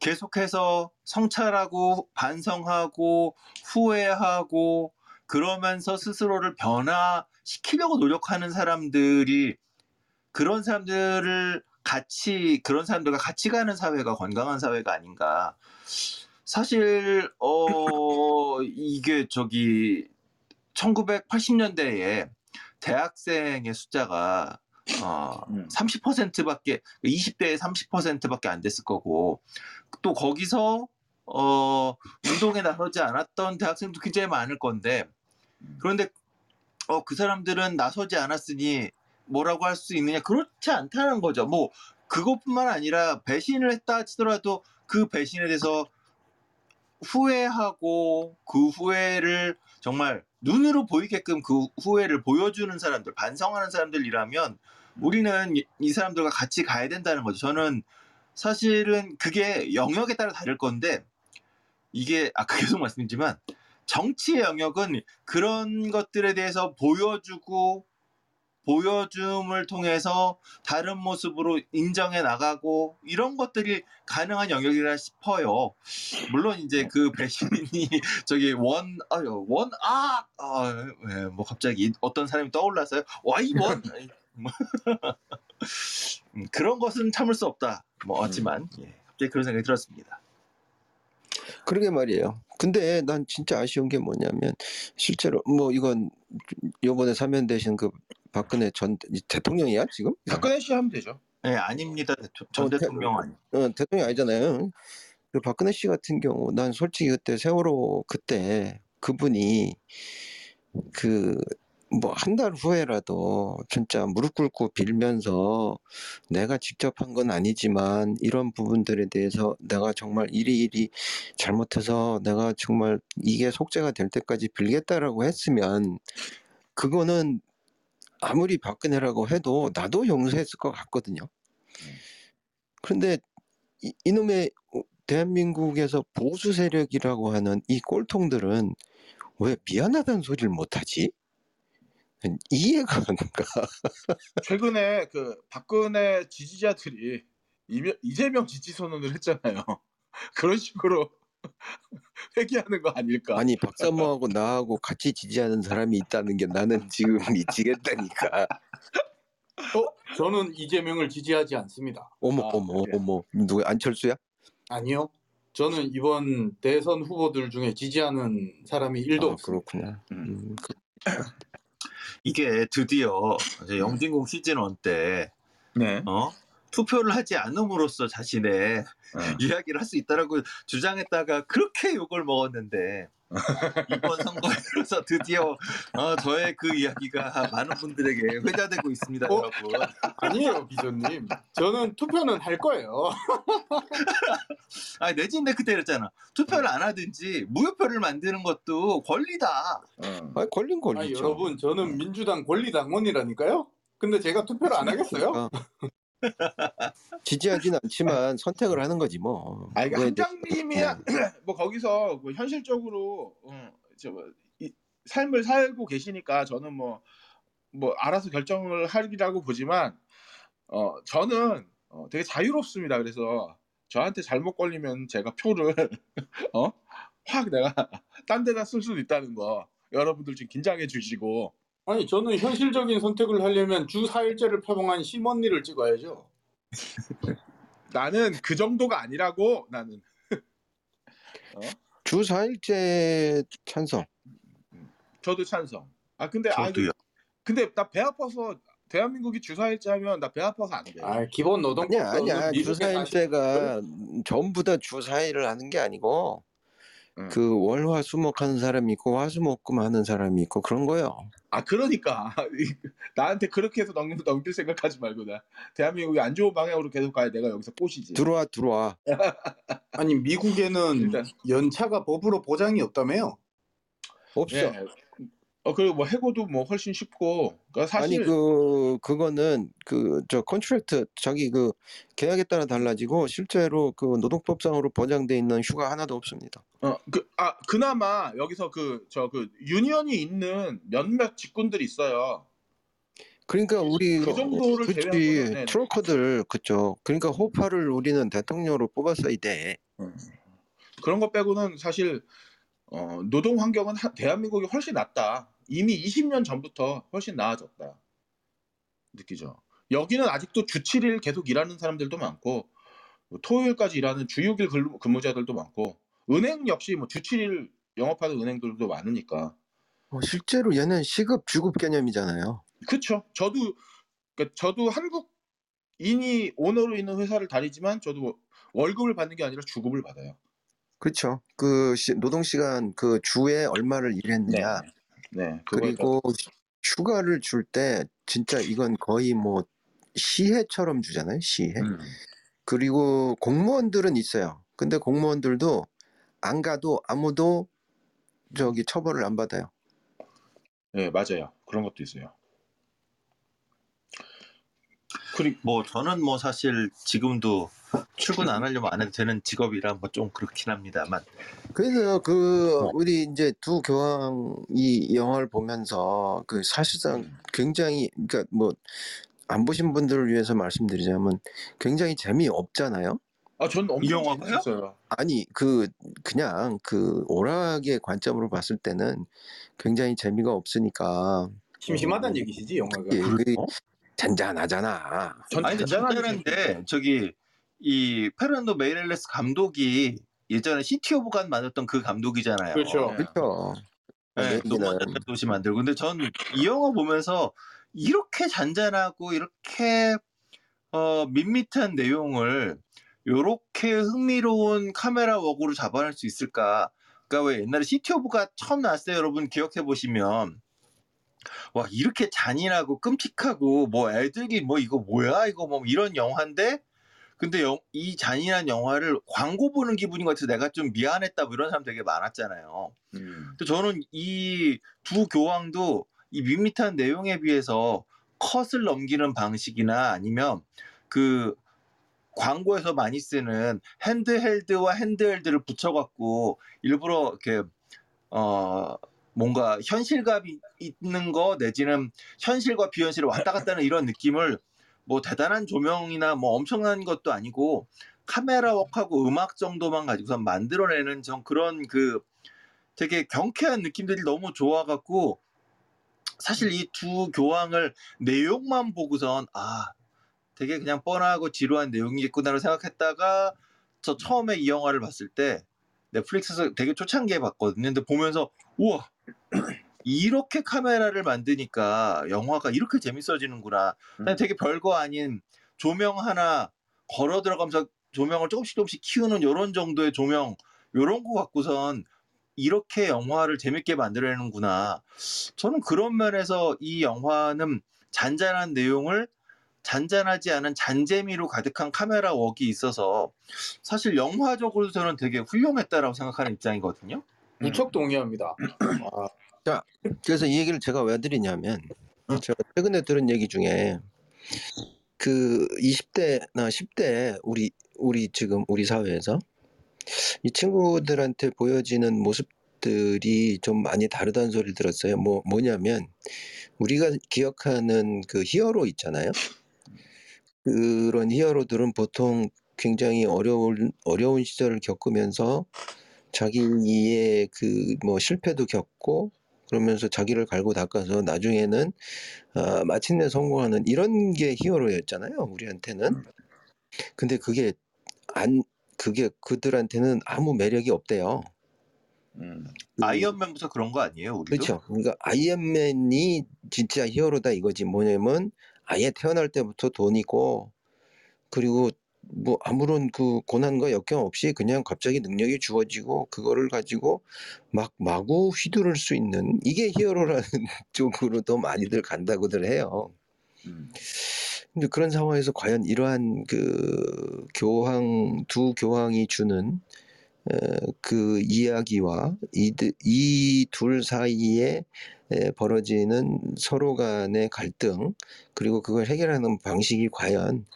계속해서 성찰하고 반성하고 후회하고 그러면서 스스로를 변화시키려고 노력하는 사람들이 그런 사람들을 같이 그런 사람들과 같이 가는 사회가 건강한 사회가 아닌가. 사실 어 이게 저기 1980년대에 대학생의 숫자가 어, 음. 30%밖에 20대에 30%밖에 안 됐을 거고 또 거기서 어, 운동에 나서지 않았던 대학생도 굉장히 많을 건데 그런데 어, 그 사람들은 나서지 않았으니 뭐라고 할 수 있느냐 그렇지 않다는 거죠. 뭐 그것뿐만 아니라 배신을 했다 치더라도 그 배신에 대해서 후회하고 그 후회를 정말 눈으로 보이게끔 그 후회를 보여주는 사람들, 반성하는 사람들이라면 우리는 이, 이 사람들과 같이 가야 된다는 거죠. 저는 사실은 그게 영역에 따라 다를 건데 이게 아까 계속 말씀드리지만 정치의 영역은 그런 것들에 대해서 보여주고 보여줌을 통해서 다른 모습으로 인정해 나가고 이런 것들이 가능한 영역이라 싶어요. 물론 이제 그 배신이 저기 원 아유 원아 아, 예, 뭐 갑자기 어떤 사람이 떠올라서요. 와이 원 뭐. 음, 그런 것은 참을 수 없다. 뭐 하지만 예, 갑자기 그런 생각이 들었습니다. 그러게 말이에요. 근데 난 진짜 아쉬운 게 뭐냐면 실제로 뭐 이건 요번에 사면 되신 그 박근혜 전 대통령이야 지금? 박근혜 씨 하면 되죠. 네, 아닙니다. 대통- 전 어, 대- 대통령 아니. 어, 대통령 아니잖아요. 그 박근혜 씨 같은 경우 난 솔직히 그때 세월호 그때 그분이 그 뭐 한 달 후에라도 진짜 무릎 꿇고 빌면서 내가 직접 한 건 아니지만 이런 부분들에 대해서 내가 정말 일이일이 잘못해서 내가 정말 이게 속죄가 될 때까지 빌겠다라고 했으면 그거는 아무리 박근혜라고 해도 나도 용서했을 것 같거든요. 그런데 이, 이놈의 어, 대한민국에서 보수 세력이라고 하는 이 꼴통들은 왜 미안하다는 소리를 못하지? 이해가 안 가. 최근에 그 박근혜 지지자들이 이명- 이재명 지지 선언을 했잖아요. 그런 식으로 회귀하는 거 아닐까? 아니 박사모하고 나하고 같이 지지하는 사람이 있다는 게 나는 지금 미치겠다니까. 어? 저는 이재명을 지지하지 않습니다. 어머 아, 어머 그래. 어머 누구 안철수야? 아니요. 저는 이번 대선 후보들 중에 지지하는 사람이 1도 아, 없습니다. 그렇구나. 음. 이게 드디어 이제 영진공 시즌 1때 네. 어? 투표를 하지 않음으로써 자신의 어. 이야기를 할 수 있다라고 주장했다가 그렇게 욕을 먹었는데 이번 선거에 들어서 드디어 어, 저의 그 이야기가 많은 분들에게 회자되고 있습니다, 어? 여러분. 아니에요, 비조님. 저는 투표는 할 거예요. 아니 내진데 그때 그랬잖아. 투표를 안 하든지 무효표를 만드는 것도 권리다. 어. 아니 걸린 걸리죠. 여러분, 저는 민주당 권리당원이라니까요? 근데 제가 투표를 안 하겠어요? 어. 지지하진 않지만 선택을 하는 거지 뭐. 아, 왜 한장님이 뭐 거기서 뭐 현실적으로 어, 저, 뭐 이, 삶을 살고 계시니까 저는 뭐, 뭐 알아서 결정을 하리라고 보지만 어, 저는 어, 되게 자유롭습니다. 그래서 저한테 잘못 걸리면 제가 표를 어? 확 내가 딴 데다 쓸 수도 있다는 거 여러분들 좀 긴장해 주시고 아니, 저는 현실적인 선택을 하려면 주 4일제를 표방한 심언니를 찍어야죠. 나는 그 정도가 아니라고 나는 주 4일째 찬성. 저도 찬성. 아 근데 아 저도요. 근데 나 배 아파서 대한민국이 주사일제 하면 나 배 아파서 안 돼. 아, 기본 노동법 아니야 아니야 주 4일째가 전부 다 주 4일을 하는 게 아니고 응. 그 월화 수목 하는 사람이 있고 화수목금 하는 사람이 있고 그런 거요. 아 그러니까 나한테 그렇게 해서 넘길, 넘길 생각하지 말고 나 대한민국이 안 좋은 방향으로 계속 가야 내가 여기서 꼬시지. 들어와 들어와. 아니, 미국에는 일단 연차가 법으로 보장이 없다며요? 없어. 예. 어 그리고 뭐 해고도 뭐 훨씬 쉽고 그러니까 사실 아니 그 그거는 그 저 contract 자기 그 계약에 따라 달라지고 실제로 그 노동법상으로 보장돼 있는 휴가 하나도 없습니다. 어그 아 그나마 여기서 그 저그 union이 있는 몇몇 직군들이 있어요. 그러니까 우리 그 정도를 제외하고는, 네. trucker들 그죠. 그러니까 호파를 우리는 대통령으로 뽑았어야 돼. 그런 거 빼고는 사실 어, 노동 환경은 하- 대한민국이 훨씬 낫다. 이미 20년 전부터 훨씬 나아졌다. 느끼죠. 여기는 아직도 주 7일 계속 일하는 사람들도 많고 뭐 토요일까지 일하는 주 6일 근무- 근무자들도 많고 은행 역시 뭐 주 7일 영업하는 은행들도 많으니까. 어, 실제로 얘는 시급 주급 개념이잖아요. 그렇죠. 저도 그러니까 저도 한국인이 오너로 있는 회사를 다니지만 저도 월급을 받는 게 아니라 주급을 받아요. 그렇죠. 그 시- 노동 시간 그 주에 얼마를 일했느냐. 네. 그거에 그리고 휴가를 줄 때 진짜 이건 거의 뭐 시해처럼 주잖아요. 시해. 음. 그리고 공무원들은 있어요. 근데 공무원들도 안 가도 아무도 저기 처벌을 안 받아요. 네, 맞아요. 그런 것도 있어요. 그리고 뭐 저는 뭐 사실 지금도 출근 안 하려면 안 해도 되는 직업이라 뭐 좀 그렇긴 합니다만 그래서 그 어. 우리 이제 두 교황 이 영화를 보면서 그 사실상 굉장히 그러니까 뭐 안 보신 분들을 위해서 말씀드리자면 굉장히 재미없잖아요. 아, 전 엄청 이 영화가요? 재밌었어요. 아니 그 그냥 그 오락의 관점으로 봤을 때는 굉장히 재미가 없으니까 심심하다는 얘기시지, 영화가. 예, 그? 잔잔하잖아. 전 아니 잔잔한데. 저기 이 페르난도 메이렐레스 감독이 예전에 City of God 만들었던 그 감독이잖아요. 그렇죠. 네. 그렇죠. 네, 눈먼 자들의 도시 만들고. 근데 전 이 영화 보면서 이렇게 잔잔하고 이렇게 어, 밋밋한 내용을 요렇게 흥미로운 카메라 work으로 잡아낼 수 있을까? 그러니까 왜 옛날에 City of God가 처음 나왔을 때 여러분 기억해 보시면 와 이렇게 잔인하고 끔찍하고 뭐 애들이 뭐 이거 뭐야 이거 뭐 이런 영화인데 근데 영- 이 잔인한 영화를 광고 보는 기분인 것 같아서 내가 좀 미안했다 뭐 이런 사람 되게 많았잖아요. 음. 근데 저는 이 두 교황도 이 밋밋한 내용에 비해서 컷을 넘기는 방식이나 아니면 그 광고에서 많이 쓰는 핸드헬드와 핸드헬드를 붙여갖고 일부러 이렇게 어 뭔가 현실감이 있는 거 내지는 현실과 비현실을 왔다 갔다 하는 이런 느낌을 뭐 대단한 조명이나 뭐 엄청난 것도 아니고 카메라 웍하고 음악 정도만 가지고서 만들어내는 전 그런 그 되게 경쾌한 느낌들이 너무 좋아갖고 사실 이 두 교황을 내용만 보고선 아 되게 그냥 뻔하고 지루한 내용이겠구나로 생각했다가 저 처음에 이 영화를 봤을 때 넷플릭스에서 되게 초창기에 봤거든요. 근데 보면서 우와 이렇게 카메라를 만드니까 영화가 이렇게 재밌어지는구나. 음. 되게 별거 아닌 조명 하나 걸어 들어가면서 조명을 조금씩 조금씩 키우는 요런 정도의 조명 요런 거 갖고선 이렇게 영화를 재밌게 만들어내는구나. 저는 그런 면에서 이 영화는 잔잔한 내용을 잔잔하지 않은 잔재미로 가득한 카메라 웍이 있어서 사실 영화적으로 저는 되게 훌륭했다라고 생각하는 입장이거든요. 무척 동의합니다. 아, 그래서 이 얘기를 제가 왜 드리냐면 제가 최근에 들은 얘기 중에 그 20대나 10대 우리 우리 지금 우리 사회에서 이 친구들한테 보여지는 모습들이 좀 많이 다르다는 소리를 들었어요. 뭐 뭐냐면 우리가 기억하는 그 히어로 있잖아요. 그런 히어로들은 보통 굉장히 어려운 어려운 시절을 겪으면서 자기의 그 뭐 실패도 겪고 그러면서 자기를 갈고 닦아서 나중에는 아, 마침내 성공하는 이런 게 히어로였잖아요. 우리한테는. 근데 그게 안 그게 그들한테는 아무 매력이 없대요. 음. 그- 아이언맨부터 그런 거 아니에요, 우리도? 그렇죠. 그러니까 아이언맨이 진짜 히어로다 이거지. 뭐냐면 아예 태어날 때부터 돈이고 그리고 뭐 아무런 그 고난과 역경 없이 그냥 갑자기 능력이 주어지고 그거를 가지고 막 마구 휘두를 수 있는 이게 히어로라는 쪽으로 더 많이들 간다고들 해요. 음. 근데 그런 상황에서 과연 이러한 그 교황 두 교황이 주는 어, 그 이야기와 이 둘 사이에 에, 벌어지는 서로 간의 갈등 그리고 그걸 해결하는 방식이 과연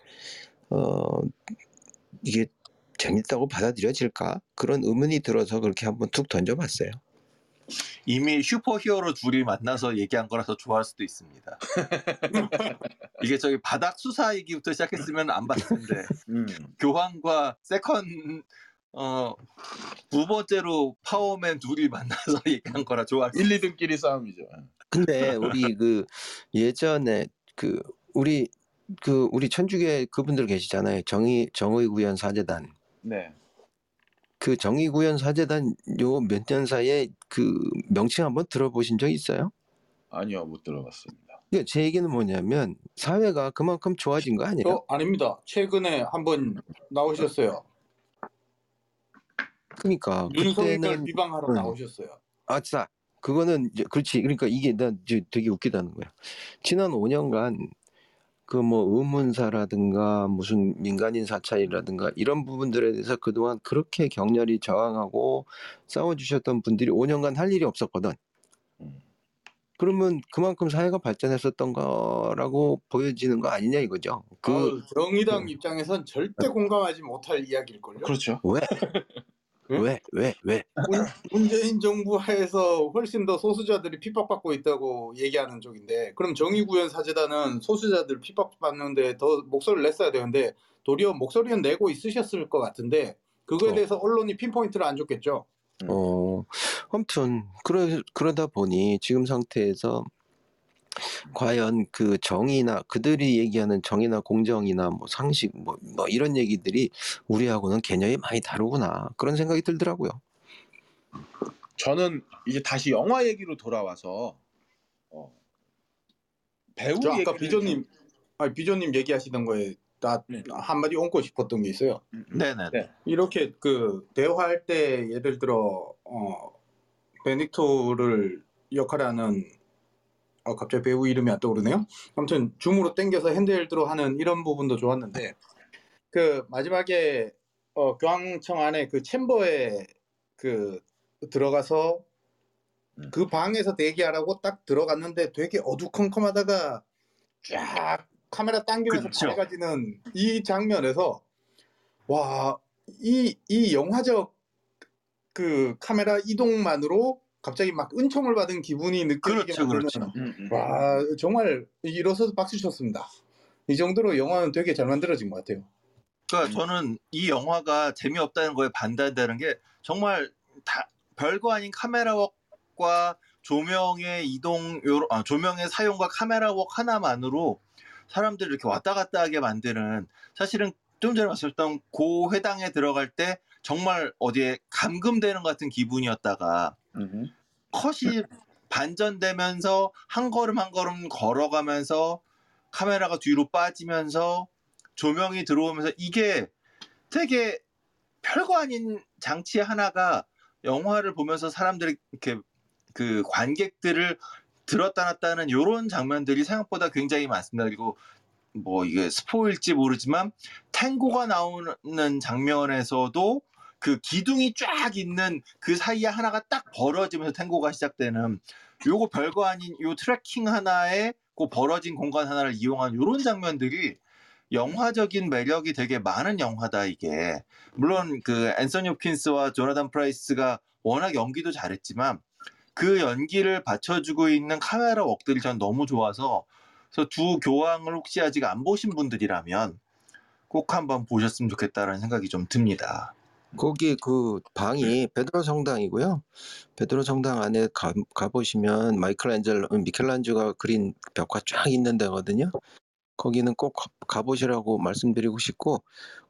어, 이게 재밌다고 받아들여질까 그런 의문이 들어서 그렇게 한번 툭 던져봤어요. 이미 슈퍼히어로 둘이 만나서 얘기한 거라서 좋아할 수도 있습니다. 이게 저기 바닥 수사 얘기부터 시작했으면 안 봤을 텐데 음. 교황과 second 어, 두 번째로 power man 둘이 만나서 얘기한 거라 좋아할 수 1, 2등끼리 싸움이죠. 근데 우리 그 예전에 그 우리 그 우리 천주교 그분들 계시잖아요. 정의 정의 구현 사제단. 네. 그 정의 구현 사제단 요 몇 년 사이에 그 명칭 한번 들어보신 적 있어요? 아니요, 못 들어봤습니다. 그러니까 제 얘기는 뭐냐면 사회가 그만큼 좋아진 거 아니에요? 어, 아닙니다. 최근에 한번 나오셨어요. 그러니까 윤석열 그때는 비방하러 응. 나오셨어요. 아싸 그거는 이제 그렇지 그러니까 이게 난 이제 되게 웃기다는 거야. 지난 5년간 그 뭐 의문사라든가 무슨 민간인 사찰이라든가 이런 부분들에 대해서 그동안 그렇게 격렬히 저항하고 싸워주셨던 분들이 5년간 할 일이 없었거든. 음. 그러면 그만큼 사회가 발전했었던 거라고 보여지는 거 아니냐 이거죠. 그 아유, 정의당 그- 입장에선 절대 공감하지 못할 이야기일걸요. 그렇죠. 왜? 응? 왜? 왜? 왜? 문, 문재인 정부 하에서 훨씬 더 소수자들이 핍박받고 있다고 얘기하는 쪽인데 그럼 정의구현 사재단은 소수자들 핍박받는데 더 목소리를 냈어야 되는데 도리어 목소리는 내고 있으셨을 것 같은데 그거에 어. 대해서 언론이 핀포인트를 안 줬겠죠. 음. 어, 아무튼 그러, 그러다 보니 지금 상태에서 과연 그 정의나 그들이 얘기하는 정의나 공정이나 뭐 상식 뭐, 뭐 이런 얘기들이 우리하고는 개념이 많이 다르구나 그런 생각이 들더라고요. 저는 이제 다시 영화 얘기로 돌아와서 어, 배우 저 아까 얘기를 비조님 아니 비조님 얘기하시던 거에 나 네. 한마디 얹고 싶었던 게 있어요. 좀- 네네. 네. 이렇게 그 대화할 때 예를 들어 어 베닉토를 역할하는 어 갑자기 배우 이름이 안 떠오르네요. 아무튼 줌으로 당겨서 핸드헬드로 하는 이런 부분도 좋았는데 그 마지막에 어 교황청 안에 그 챔버에 그 들어가서 음. 그 방에서 대기하라고 딱 들어갔는데 되게 어두컴컴하다가 쫙 카메라 당기면서. 밝아지는 이 장면에서 와 이 이 영화적 그 카메라 이동만으로 갑자기 막 은총을 받은 기분이 느껴지게 그렇죠, 그렇죠. 음, 음. 와 정말 일어서서 박수 쳤습니다. 이 정도로 영화는 되게 잘 만들어진 것 같아요. 그러니까 저는 이 영화가 재미없다는 거에 반대한다는 게 정말 다 별거 아닌 카메라웍과 조명의 이동 요런- 아, 조명의 사용과 카메라웍 하나만으로 사람들을 이렇게 왔다 갔다 하게 만드는 사실은 좀 전에 말씀드렸던 고 회당에 들어갈 때 정말 어디에 감금되는 것 같은 기분이었다가 음. 컷이 반전되면서 한 걸음 한 걸음 걸어가면서 카메라가 뒤로 빠지면서 조명이 들어오면서 이게 되게 별거 아닌 장치 하나가 영화를 보면서 사람들이 이렇게 그 관객들을 들었다 놨다 하는 이런 장면들이 생각보다 굉장히 많습니다. 그리고 뭐 이게 스포일지 모르지만 탱고가 나오는 장면에서도 그 기둥이 쫙 있는 그 사이에 하나가 딱 벌어지면서 탱고가 시작되는 요거 별거 아닌 요 tracking 하나에 그 벌어진 공간 하나를 이용한 요런 장면들이 영화적인 매력이 되게 많은 영화다 이게 물론 그 앤서니 홉킨스와 조나단 프라이스가 워낙 연기도 잘했지만 그 연기를 받쳐주고 있는 카메라 work들이 전 너무 좋아서 그래서 두 교황을 혹시 아직 안 보신 분들이라면 꼭 한번 보셨으면 좋겠다라는 생각이 좀 듭니다. 거기 그 방이 베드로 성당이고요. 베드로 성당 안에 가, 가보시면 마이클란젤로, 미켈란조가 그린 벽화 쫙 있는 데거든요. 거기는 꼭 가- 가보시라고 말씀드리고 싶고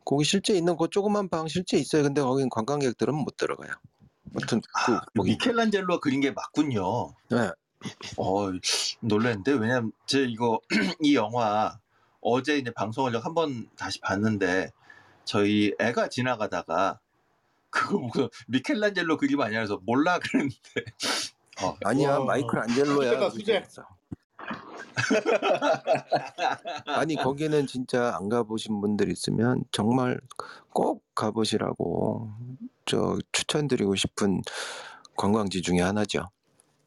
거기 실제 있는 그 조그만 방 실제 있어요. 근데 거긴 관광객들은 못 들어가요. 아무튼 그 아, 거기 미켈란젤로가 그린 게 맞군요. 네. 어, 놀랐는데 왜냐면 제 이거 이 영화 어제 이제 방송을 한번 다시 봤는데 저희 애가 지나가다가 그거 보고 미켈란젤로 그림 아니야 그래서 몰라 그랬는데 어, 아니야 와. 마이클 안젤로야. 수제다, 수제. 아니 거기는 진짜 안 가보신 분들 있으면 정말 꼭 가보시라고 저 추천드리고 싶은 관광지 중에 하나죠.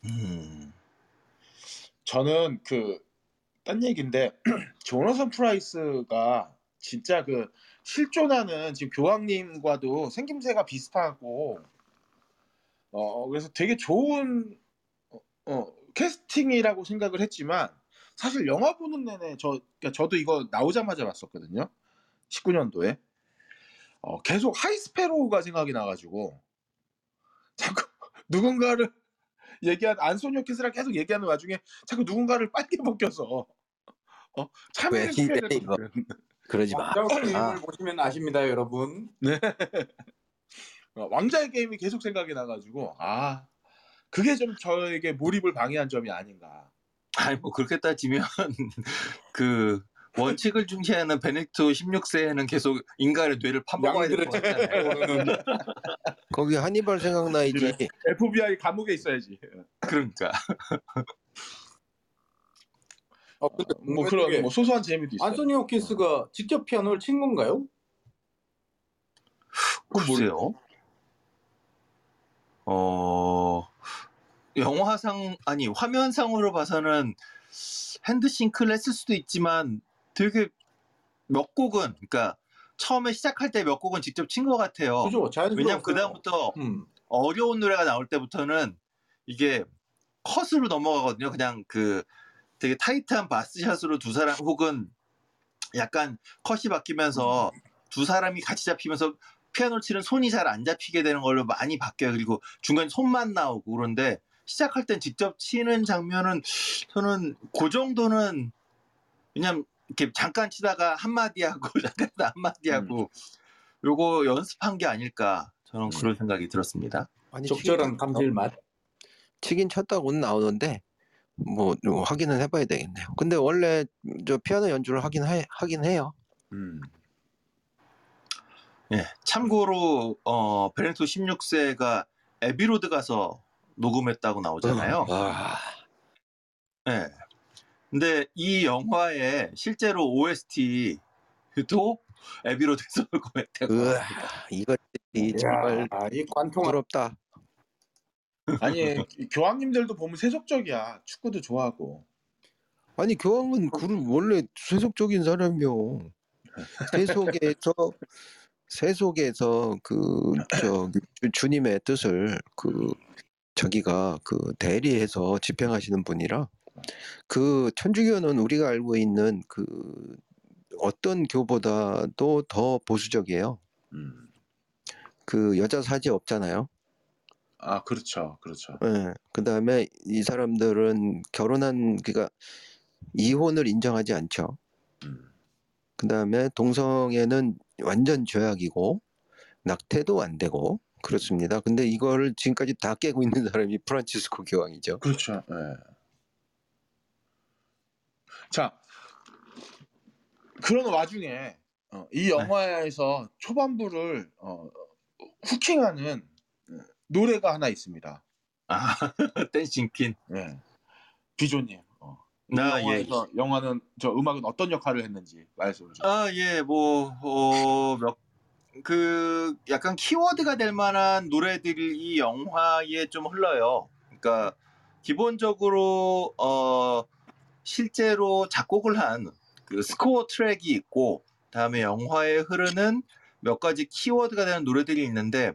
음, 저는 그 딴 얘기인데 조나선 프라이스가 진짜 그 실존하는 지금 교황님과도 생김새가 비슷하고 어 그래서 되게 좋은 어, 어, 캐스팅이라고 생각을 했지만 사실 영화 보는 내내 저 그러니까 저도 이거 나오자마자 봤었거든요. 19년도에 어, 계속 High Sparrow가 생각이 나가지고 자꾸 누군가를 얘기한 안소니 호킨스랑 계속 얘기하는 와중에 자꾸 누군가를 빨개 벗겨서 어, 참여를 왜 시켜야. 같아요. 그러지 마. 왕자의 게임을 아. 보시면 아십니다, 여러분. 어, 왕자의 게임이 계속 생각이 나가지고 아 그게 좀 저에게 몰입을 방해한 점이 아닌가. 아니 뭐 그렇게 따지면 그 원칙을 중시하는 베네토 16세에는 계속 인간의 뇌를 파먹어야 될 것 같잖아요. 거기 하니발 생각나야지. FBI 감옥에 있어야지. 그러니까 어, 근데 뭐 그런 게뭐 소소한 재미도 있어요. 안소니 호킨스가 직접 피아노를 친 건가요? 글쎄요. 어 영화상 아니 화면상으로 봐서는 핸드싱크를 했을 수도 있지만 되게 몇 곡은 그러니까 처음에 시작할 때 몇 곡은 직접 친 것 같아요. 그죠. 왜냐면 그 다음부터 음. 어려운 노래가 나올 때부터는 이게 컷으로 넘어가거든요. 그냥 그 되게 타이트한 바스샷으로 두 사람 혹은 약간 컷이 바뀌면서 두 사람이 같이 잡히면서 피아노 치는 손이 잘 안 잡히게 되는 걸로 많이 바뀌어요. 그리고 중간에 손만 나오고 그런데 시작할 땐 직접 치는 장면은 저는 그 정도는 그냥 이렇게 잠깐 치다가 한마디 하고 잠깐 치다가 한마디 하고 요거 연습한 게 아닐까 저는 그런 생각이 들었습니다. 아니, 적절한 치긴- 감질 맛. 치긴 쳤다고는 나오는데 뭐, 뭐 확인은 해봐야 되겠네요. 근데 원래 저 피아노 연주를 하긴 해, 하긴 해요. 음. 예, 참고로 어 베네토 16세가 에비로드 가서 녹음했다고 나오잖아요. 와, 예. 근데 이 영화에 실제로 OST도 에비로드에서 녹음했다고. 으아, 합니다. 이거 이 정말 야, 이 관통한 부럽다. 아니 교황님들도 보면 세속적이야. 축구도 좋아하고. 아니 교황은 그 원래 세속적인 사람이요. 세속에서 세속에서 그저 주님의 뜻을 그 저기가 그 대리해서 집행하시는 분이라 그 천주교는 우리가 알고 있는 그 어떤 교보다도 더 보수적이에요. 음. 그 여자 사지 없잖아요. 아 그렇죠, 그렇죠. 예. 그다음에 이 사람들은 결혼한 그러니까 이혼을 인정하지 않죠. 음. 그다음에 동성애는 완전 죄악이고 낙태도 안 되고 그렇습니다. 근데 이거를 지금까지 다 깨고 있는 사람이 프란치스코 교황이죠. 그렇죠. 예. 자 그런 와중에 어, 이 영화에서 초반부를 어, 후킹하는 어, 노래가 하나 있습니다. 아, 댄싱 퀸. 예. 비조님. 어. 이나 예. 영화에서 영화는 저 음악은 어떤 역할을 했는지 말씀을 좀. 아, 예, 뭐, 어, 몇, 그, 약간 키워드가 될 만한 노래들이 이 영화에 좀 흘러요. 그러니까, 기본적으로, 어, 실제로 작곡을 한 그 스코어 트랙이 있고, 다음에 영화에 흐르는 몇 가지 키워드가 되는 노래들이 있는데,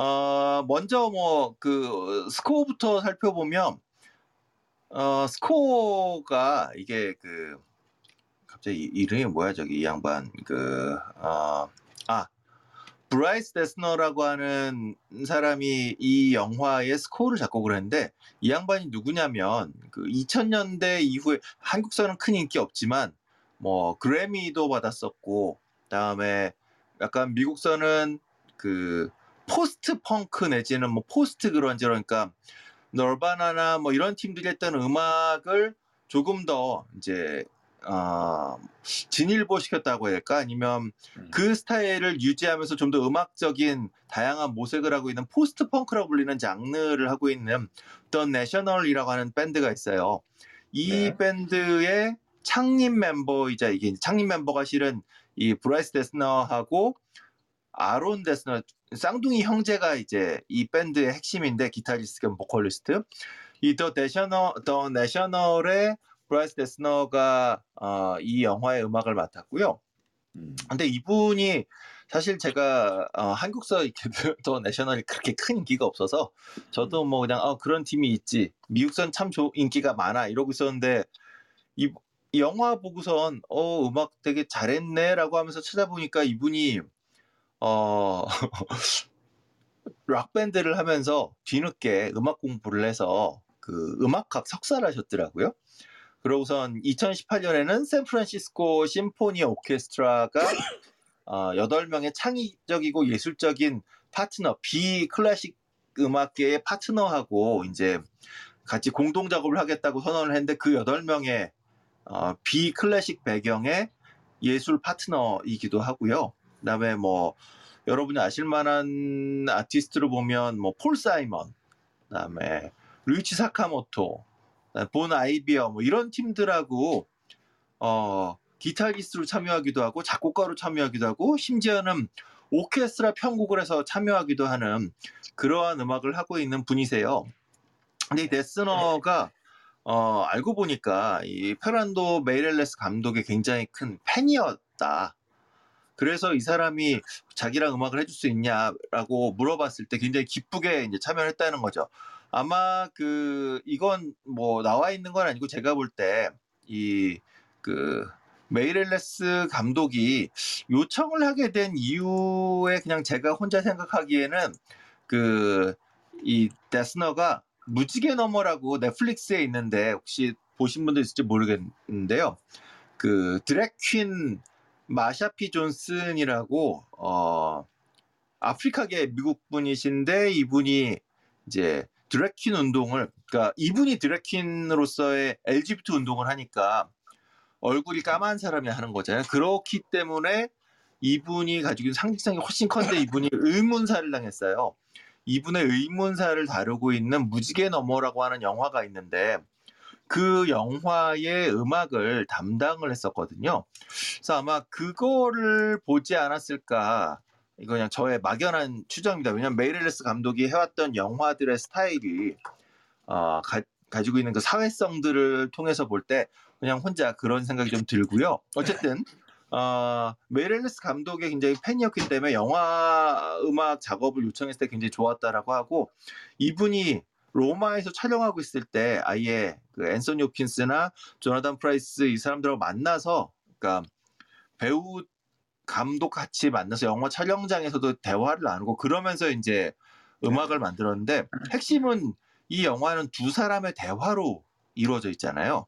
어, 먼저 뭐, 그, 스코어부터 살펴보면, 어, 스코어가 이게 그, 갑자기 이- 이름이 뭐야? 저기 이 양반 그아 브라이스 데스너라고 하는 사람이 이 영화의 스코어를 작곡을 했는데 이 양반이 누구냐면 그 2000년대 이후에 한국서는 큰 인기 없지만 뭐 그래미도 받았었고 그다음에 약간 미국서는 그 post punk 내지는 뭐 post grunge 그러니까 Nirvana나 뭐 이런 팀들이 했던 음악을 조금 더 이제 어, 진일보시켰다고 해야 될까? 아니면 음. 그 스타일을 유지하면서 좀 더 음악적인 다양한 모색을 하고 있는 post punk라고 불리는 장르를 하고 있는 The National이라고 하는 밴드가 있어요. 이 네. 밴드의 창립 멤버이자 이게 창립 멤버가 실은 이 브라이스 데스너하고 아론 데스너 쌍둥이 형제가 이제 이 밴드의 핵심인데 기타리스트 겸 보컬리스트 이 The National The National의 브라이스 데스너가 어, 이 영화의 음악을 맡았고요. 음. 근데 이분이 사실 제가 어, 한국서 이렇게 The National이 그렇게 큰 인기가 없어서 저도 뭐 그냥 어, 그런 팀이 있지 미국선 참 조- 인기가 많아 이러고 있었는데 이, 이 영화 보고선 어 음악 되게 잘했네라고 하면서 찾아보니까 이분이 어 락밴드를 하면서 뒤늦게 음악 공부를 해서 그 음악학 석사를 하셨더라고요. 그러고선 2018년에는 샌프란시스코 심포니 오케스트라가 어, 8명의 창의적이고 예술적인 파트너, 비클래식 음악계의 파트너하고 이제 같이 공동 작업을 하겠다고 선언을 했는데 그 8명의 어, 비클래식 배경의 예술 파트너이기도 하고요. 그다음에 뭐 여러분이 아실 만한 아티스트로 보면 뭐 폴 사이먼, 그다음에 루이치 사카모토, 본 아이비어 뭐 이런 팀들하고 어 기타리스트로 참여하기도 하고 작곡가로 참여하기도 하고 심지어는 오케스트라 편곡을 해서 참여하기도 하는 그러한 음악을 하고 있는 분이세요. 근데 이 데스너가 어, 알고 보니까 이 페르난도 메이렐레스 감독의 굉장히 큰 팬이었다. 그래서 이 사람이 자기랑 음악을 해줄 수 있냐라고 물어봤을 때 굉장히 기쁘게 이제 참여를 했다는 거죠. 아마 그 이건 뭐 나와 있는 건 아니고 제가 볼 때 이 그 메이렐레스 감독이 요청을 하게 된 이유에 그냥 제가 혼자 생각하기에는 그 이 데스너가 무지개 너머라고 넷플릭스에 있는데 혹시 보신 분들 있을지 모르겠는데요. 그 드래퀸 마샤피 존슨이라고 어 아프리카계 미국 분이신데 이분이 이제 드래퀸 운동을 그러니까 이분이 드래퀸으로서의 LGBT 운동을 하니까 얼굴이 까만 사람이 하는 거잖아요. 그렇기 때문에 이분이 가지고 있는 상징성이 훨씬 큰데 이분이 의문사를 당했어요. 이분의 의문사를 다루고 있는 무지개 너머라고 하는 영화가 있는데 그 영화의 음악을 담당을 했었거든요. 그래서 아마 그거를 보지 않았을까. 이거 그냥 저의 막연한 추정입니다. 왜냐면 메이렐레스 감독이 해왔던 영화들의 스타일이 어, 가, 가지고 있는 그 사회성들을 통해서 볼 때 그냥 혼자 그런 생각이 좀 들고요. 어쨌든 어, 메이렐레스 감독의 굉장히 팬이었기 때문에 영화 음악 작업을 요청했을 때 굉장히 좋았다라고 하고 이분이 로마에서 촬영하고 있을 때 아예 그 앤소니 호킨스나 조나단 프라이스 이 사람들하고 만나서 그러니까 배우 감독 같이 만나서 영화 촬영장에서도 대화를 나누고 그러면서 이제 음악을 만들었는데 핵심은 이 영화는 두 사람의 대화로 이루어져 있잖아요.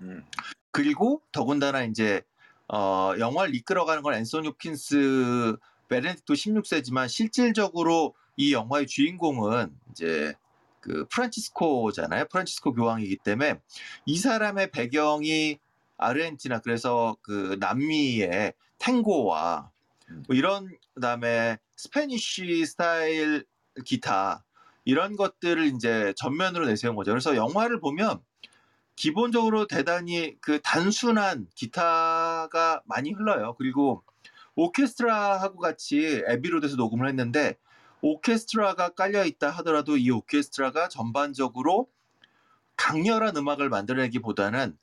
음. 그리고 더군다나 이제 어, 영화를 이끌어가는 건 앤소니 호킨스 베네딕토 16세지만 실질적으로 이 영화의 주인공은 이제 그 프란치스코잖아요. 프란치스코 교황이기 때문에 이 사람의 배경이 아르헨티나 그래서 그 남미의 탱고와 뭐 이런 그다음에 Spanish 스타일 기타 이런 것들을 이제 전면으로 내세운 거죠. 그래서 영화를 보면 기본적으로 대단히 그 단순한 기타가 많이 흘러요. 그리고 오케스트라하고 같이 에비로드에서 녹음을 했는데 오케스트라가 깔려 있다 하더라도 이 오케스트라가 전반적으로 강렬한 음악을 만들어내기보다는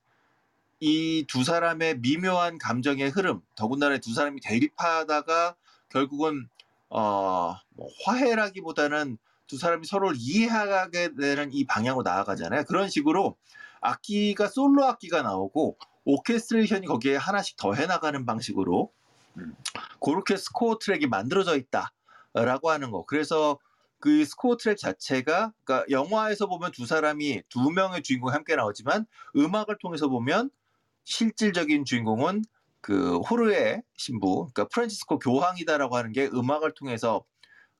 이 두 사람의 미묘한 감정의 흐름, 더군다나 두 사람이 대립하다가 결국은 어, 뭐 화해라기보다는 두 사람이 서로를 이해하게 되는 이 방향으로 나아가잖아요. 그런 식으로 악기가 솔로 악기가 나오고 오케스트레이션이 거기에 하나씩 더 해나가는 방식으로 음. 그렇게 스코어 트랙이 만들어져 있다 라고 하는 거. 그래서 그 스코어 트랙 자체가 그러니까 영화에서 보면 두 사람이 두 명의 주인공이 함께 나오지만 음악을 통해서 보면 실질적인 주인공은 그 호르의 신부, 그러니까 프란치스코 교황이다라고 하는 게 음악을 통해서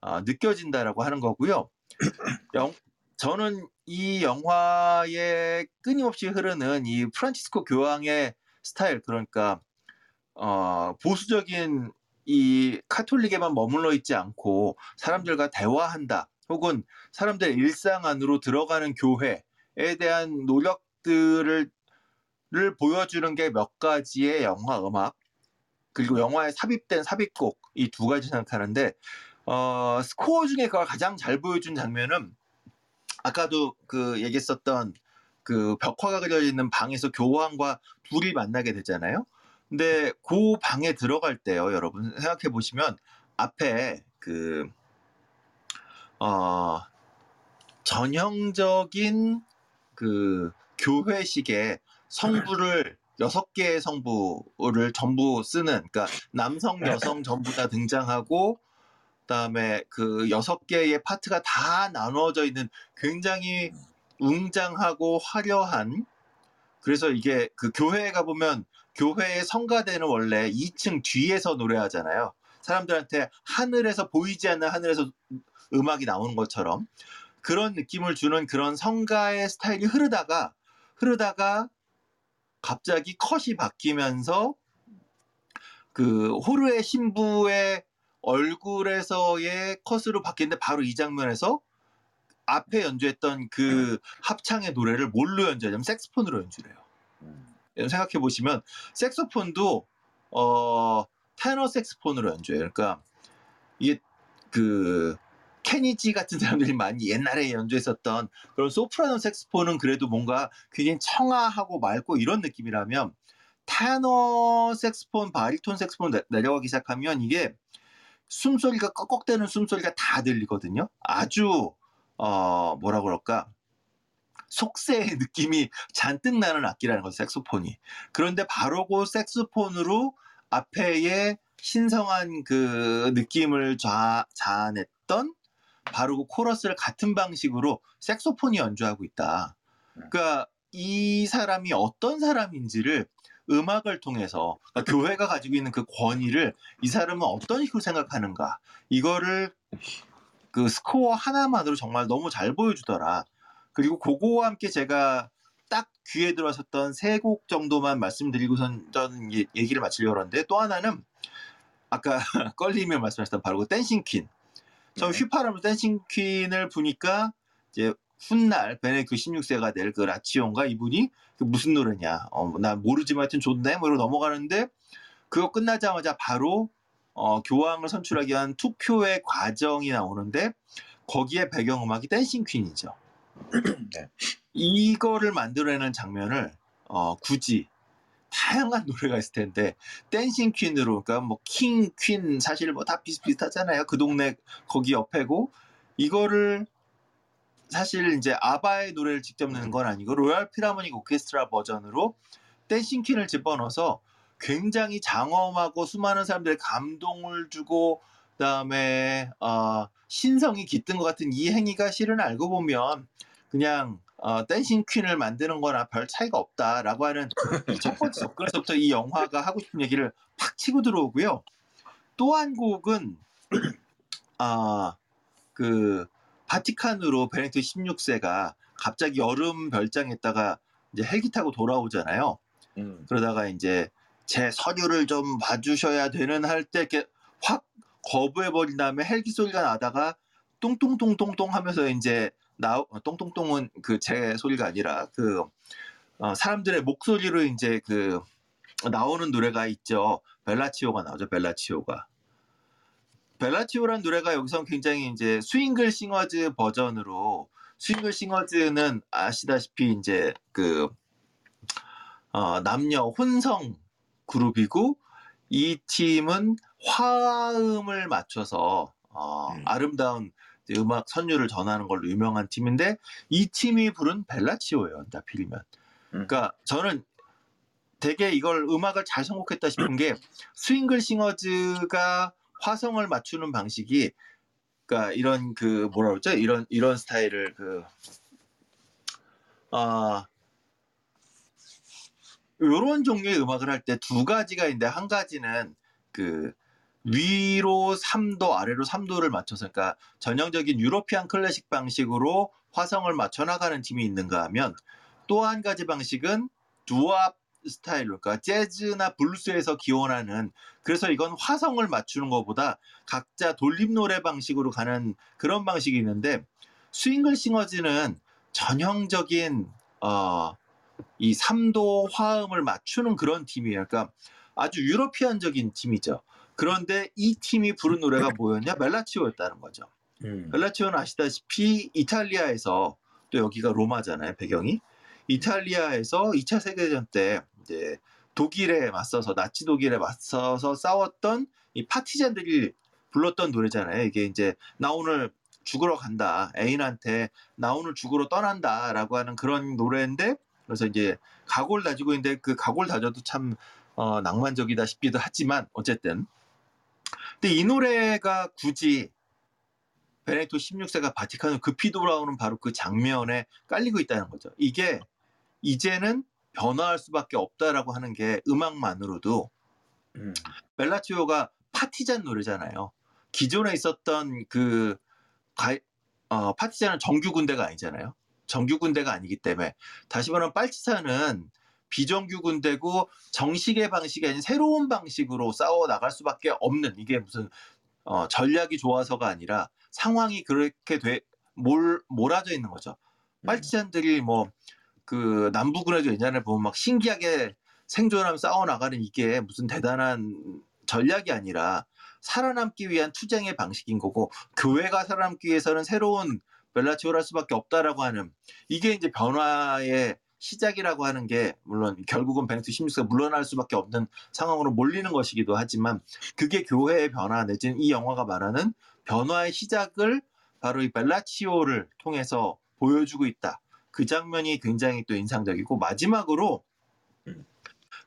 아, 느껴진다라고 하는 거고요. 영, 저는 이 영화에 끊임없이 흐르는 이 프란치스코 교황의 스타일, 그러니까 어, 보수적인 이 카톨릭에만 머물러 있지 않고 사람들과 대화한다, 혹은 사람들의 일상 안으로 들어가는 교회에 대한 노력들을 를 보여주는 게 몇 가지의 영화 음악 그리고 영화에 삽입된 삽입곡 이 두 가지 생각하는데 어, 스코어 중에 그걸 가장 잘 보여준 장면은 아까도 그 얘기했었던 그 벽화가 그려 있는 방에서 교황과 둘이 만나게 되잖아요. 근데 그 방에 들어갈 때요, 여러분. 생각해 보시면 앞에 그 어, 전형적인 그 교회식의 성부를 여섯 개의 성부를 전부 쓰는 그러니까 남성 여성 전부 다 등장하고 그다음에 그 여섯 개의 파트가 다 나누어져 있는 굉장히 웅장하고 화려한 그래서 이게 그 교회에 가 보면 교회의 성가대는 원래 2층 뒤에서 노래하잖아요. 사람들한테 하늘에서 보이지 않는 하늘에서 음악이 나오는 것처럼 그런 느낌을 주는 그런 성가의 스타일이 흐르다가 흐르다가 갑자기 컷이 바뀌면서 그 호르의 신부의 얼굴에서의 컷으로 바뀌는데 바로 이 장면에서 앞에 연주했던 그 합창의 노래를 뭘로 연주하냐면 색스폰으로 연주를 해요. 음. 생각해 보시면 색소폰도 어 테너 색스폰으로 연주해요. 그러니까 이게 그 케니지 같은 사람들이 많이 옛날에 연주했었던 그런 소프라노 색스폰은 그래도 뭔가 굉장히 청아하고 맑고 이런 느낌이라면 테너 색스폰, 바리톤 색스폰 내- 내려가기 시작하면 이게 숨소리가 꺽꺽대는 숨소리가 다 들리거든요. 아주 어 뭐라 그럴까 속세의 느낌이 잔뜩 나는 악기라는 거죠, 색소폰이. 그런데 바로 그 색소폰으로 앞에의 신성한 그 느낌을 좌, 자아냈던 바로 그 코러스를 같은 방식으로 색소폰이 연주하고 있다. 그러니까 이 사람이 어떤 사람인지를 음악을 통해서 그러니까 교회가 가지고 있는 그 권위를 이 사람은 어떤 식으로 생각하는가 이거를 그 스코어 하나만으로 정말 너무 잘 보여주더라. 그리고 그거와 함께 제가 딱 귀에 들어섰던 세 곡 정도만 말씀드리고선 이 얘기를 마치려고 하는데 또 하나는 아까 껄림이 말씀하셨던 바로 그 Dancing Queen. 처음 네. 휘파람으로 Dancing Queen을 보니까 이제 훗날 베네 그 16세가 될 그 라치온가 이분이 그 무슨 노래냐. 어, 나 모르지만 하여튼 좋네. 뭐 이러고 넘어가는데 그거 끝나자마자 바로 어, 교황을 선출하기 위한 투표의 과정이 나오는데 거기에 배경음악이 Dancing Queen이죠. 네. 이거를 만들어내는 장면을 어, 굳이 다양한 노래가 있을 텐데 Dancing Queen으로 그러니까 뭐 King, Queen 사실 뭐 다 비슷비슷하잖아요. 그 동네 거기 옆에고 이거를 사실 이제 아바의 노래를 직접 내는 건 아니고 Royal Philharmonic Orchestra 버전으로 Dancing Queen을 집어넣어서 굉장히 장엄하고 수많은 사람들의 감동을 주고 그다음에 어, 신성이 깃든 것 같은 이 행위가 실은 알고 보면 그냥 어, 댄싱 퀸을 만드는 거나 별 차이가 없다라고 하는 이첫 번째 접근에서부터 이 영화가 하고 싶은 얘기를 팍 치고 들어오고요. 또 한 곡은 아, 그 바티칸으로 베네딕트 16세가 갑자기 여름 별장에다가 이제 헬기 타고 돌아오잖아요. 음. 그러다가 이제 제 서류를 좀 봐주셔야 되는 할 때 이렇게 확 거부해버린 다음에 헬기 소리가 나다가 똥똥똥똥똥 하면서 이제 나 어, 똥똥똥은 그 제 소리가 아니라 그 어, 사람들의 목소리로 이제 그 나오는 노래가 있죠. 벨라치오가 나오죠. 벨라치오가. 벨라치오란 노래가 여기서 굉장히 이제 스윙글 싱어즈 버전으로 스윙글 싱어즈는 아시다시피 이제 그 어, 남녀 혼성 그룹이고 이 팀은 화음을 맞춰서 어, 음. 아름다운 음악 선율을 전하는 걸로 유명한 팀인데 이 팀이 부른 벨라치오예요. 하필이면. 음. 그러니까 저는 되게 이걸 음악을 잘 선곡했다 싶은 게 스윙글 싱어즈가 화성을 맞추는 방식이 그러니까 이런 그 뭐라 그러죠? 이런 이런 스타일을 그 아, 요런 종류의 음악을 할 때 두 가지가 있는데 한 가지는 그 위로 3도 아래로 3도를 맞춰서 그러니까 전형적인 유로피안 클래식 방식으로 화성을 맞춰 나가는 팀이 있는가 하면 또 한 가지 방식은 두압 스타일로 그러니까 재즈나 블루스에서 기원하는 그래서 이건 화성을 맞추는 것보다 각자 돌림 노래 방식으로 가는 그런 방식이 있는데 스윙글 싱어즈는 전형적인 어, 이 3도 화음을 맞추는 그런 팀이에요. 그러니까 아주 유러피안적인 팀이죠. 그런데 이 팀이 부른 노래가 뭐였냐? 멜라치오였다는 거죠. 음. 멜라치오는 아시다시피 이탈리아에서 또 여기가 로마잖아요, 배경이. 이탈리아에서 2차 세계대전 때 이제 독일에 맞서서 나치 독일에 맞서서 싸웠던 이 파티잔들이 불렀던 노래잖아요. 이게 이제 나 오늘 죽으러 간다. 애인한테 나 오늘 죽으러 떠난다 라고 하는 그런 노래인데 그래서 이제 각오를 다지고 있는데 그 각오를 다져도 참 어, 낭만적이다 싶기도 하지만 어쨌든 근데 이 노래가 굳이 베네토 16세가 바티칸으로 급히 돌아오는 바로 그 장면에 깔리고 있다는 거죠. 이게 이제는 변화할 수밖에 없다라고 하는 게 음악만으로도 음. 벨라치오가 파티잔 노래잖아요. 기존에 있었던 그 가- 어, 파티잔은 정규 군대가 아니잖아요. 정규 군대가 아니기 때문에 다시 말하면 빨치산은 비정규 군대고 정식의 방식이 아닌 새로운 방식으로 싸워 나갈 수밖에 없는 이게 무슨 어, 전략이 좋아서가 아니라 상황이 그렇게 돼 몰, 몰아져 있는 거죠. 빨치산들이 뭐 그 남부군에도 옛날에 보면 막 신기하게 생존하며 싸워 나가는 이게 무슨 대단한 전략이 아니라 살아남기 위한 투쟁의 방식인 거고 교회가 살아남기 위해서는 새로운 벨라치오를 할 수밖에 없다라고 하는 이게 이제 변화의 시작이라고 하는 게 물론 결국은 베네트 16세가 물러날 수밖에 없는 상황으로 몰리는 것이기도 하지만 그게 교회의 변화 내지는 이 영화가 말하는 변화의 시작을 바로 이 벨라치오를 통해서 보여주고 있다. 그 장면이 굉장히 또 인상적이고 마지막으로 음.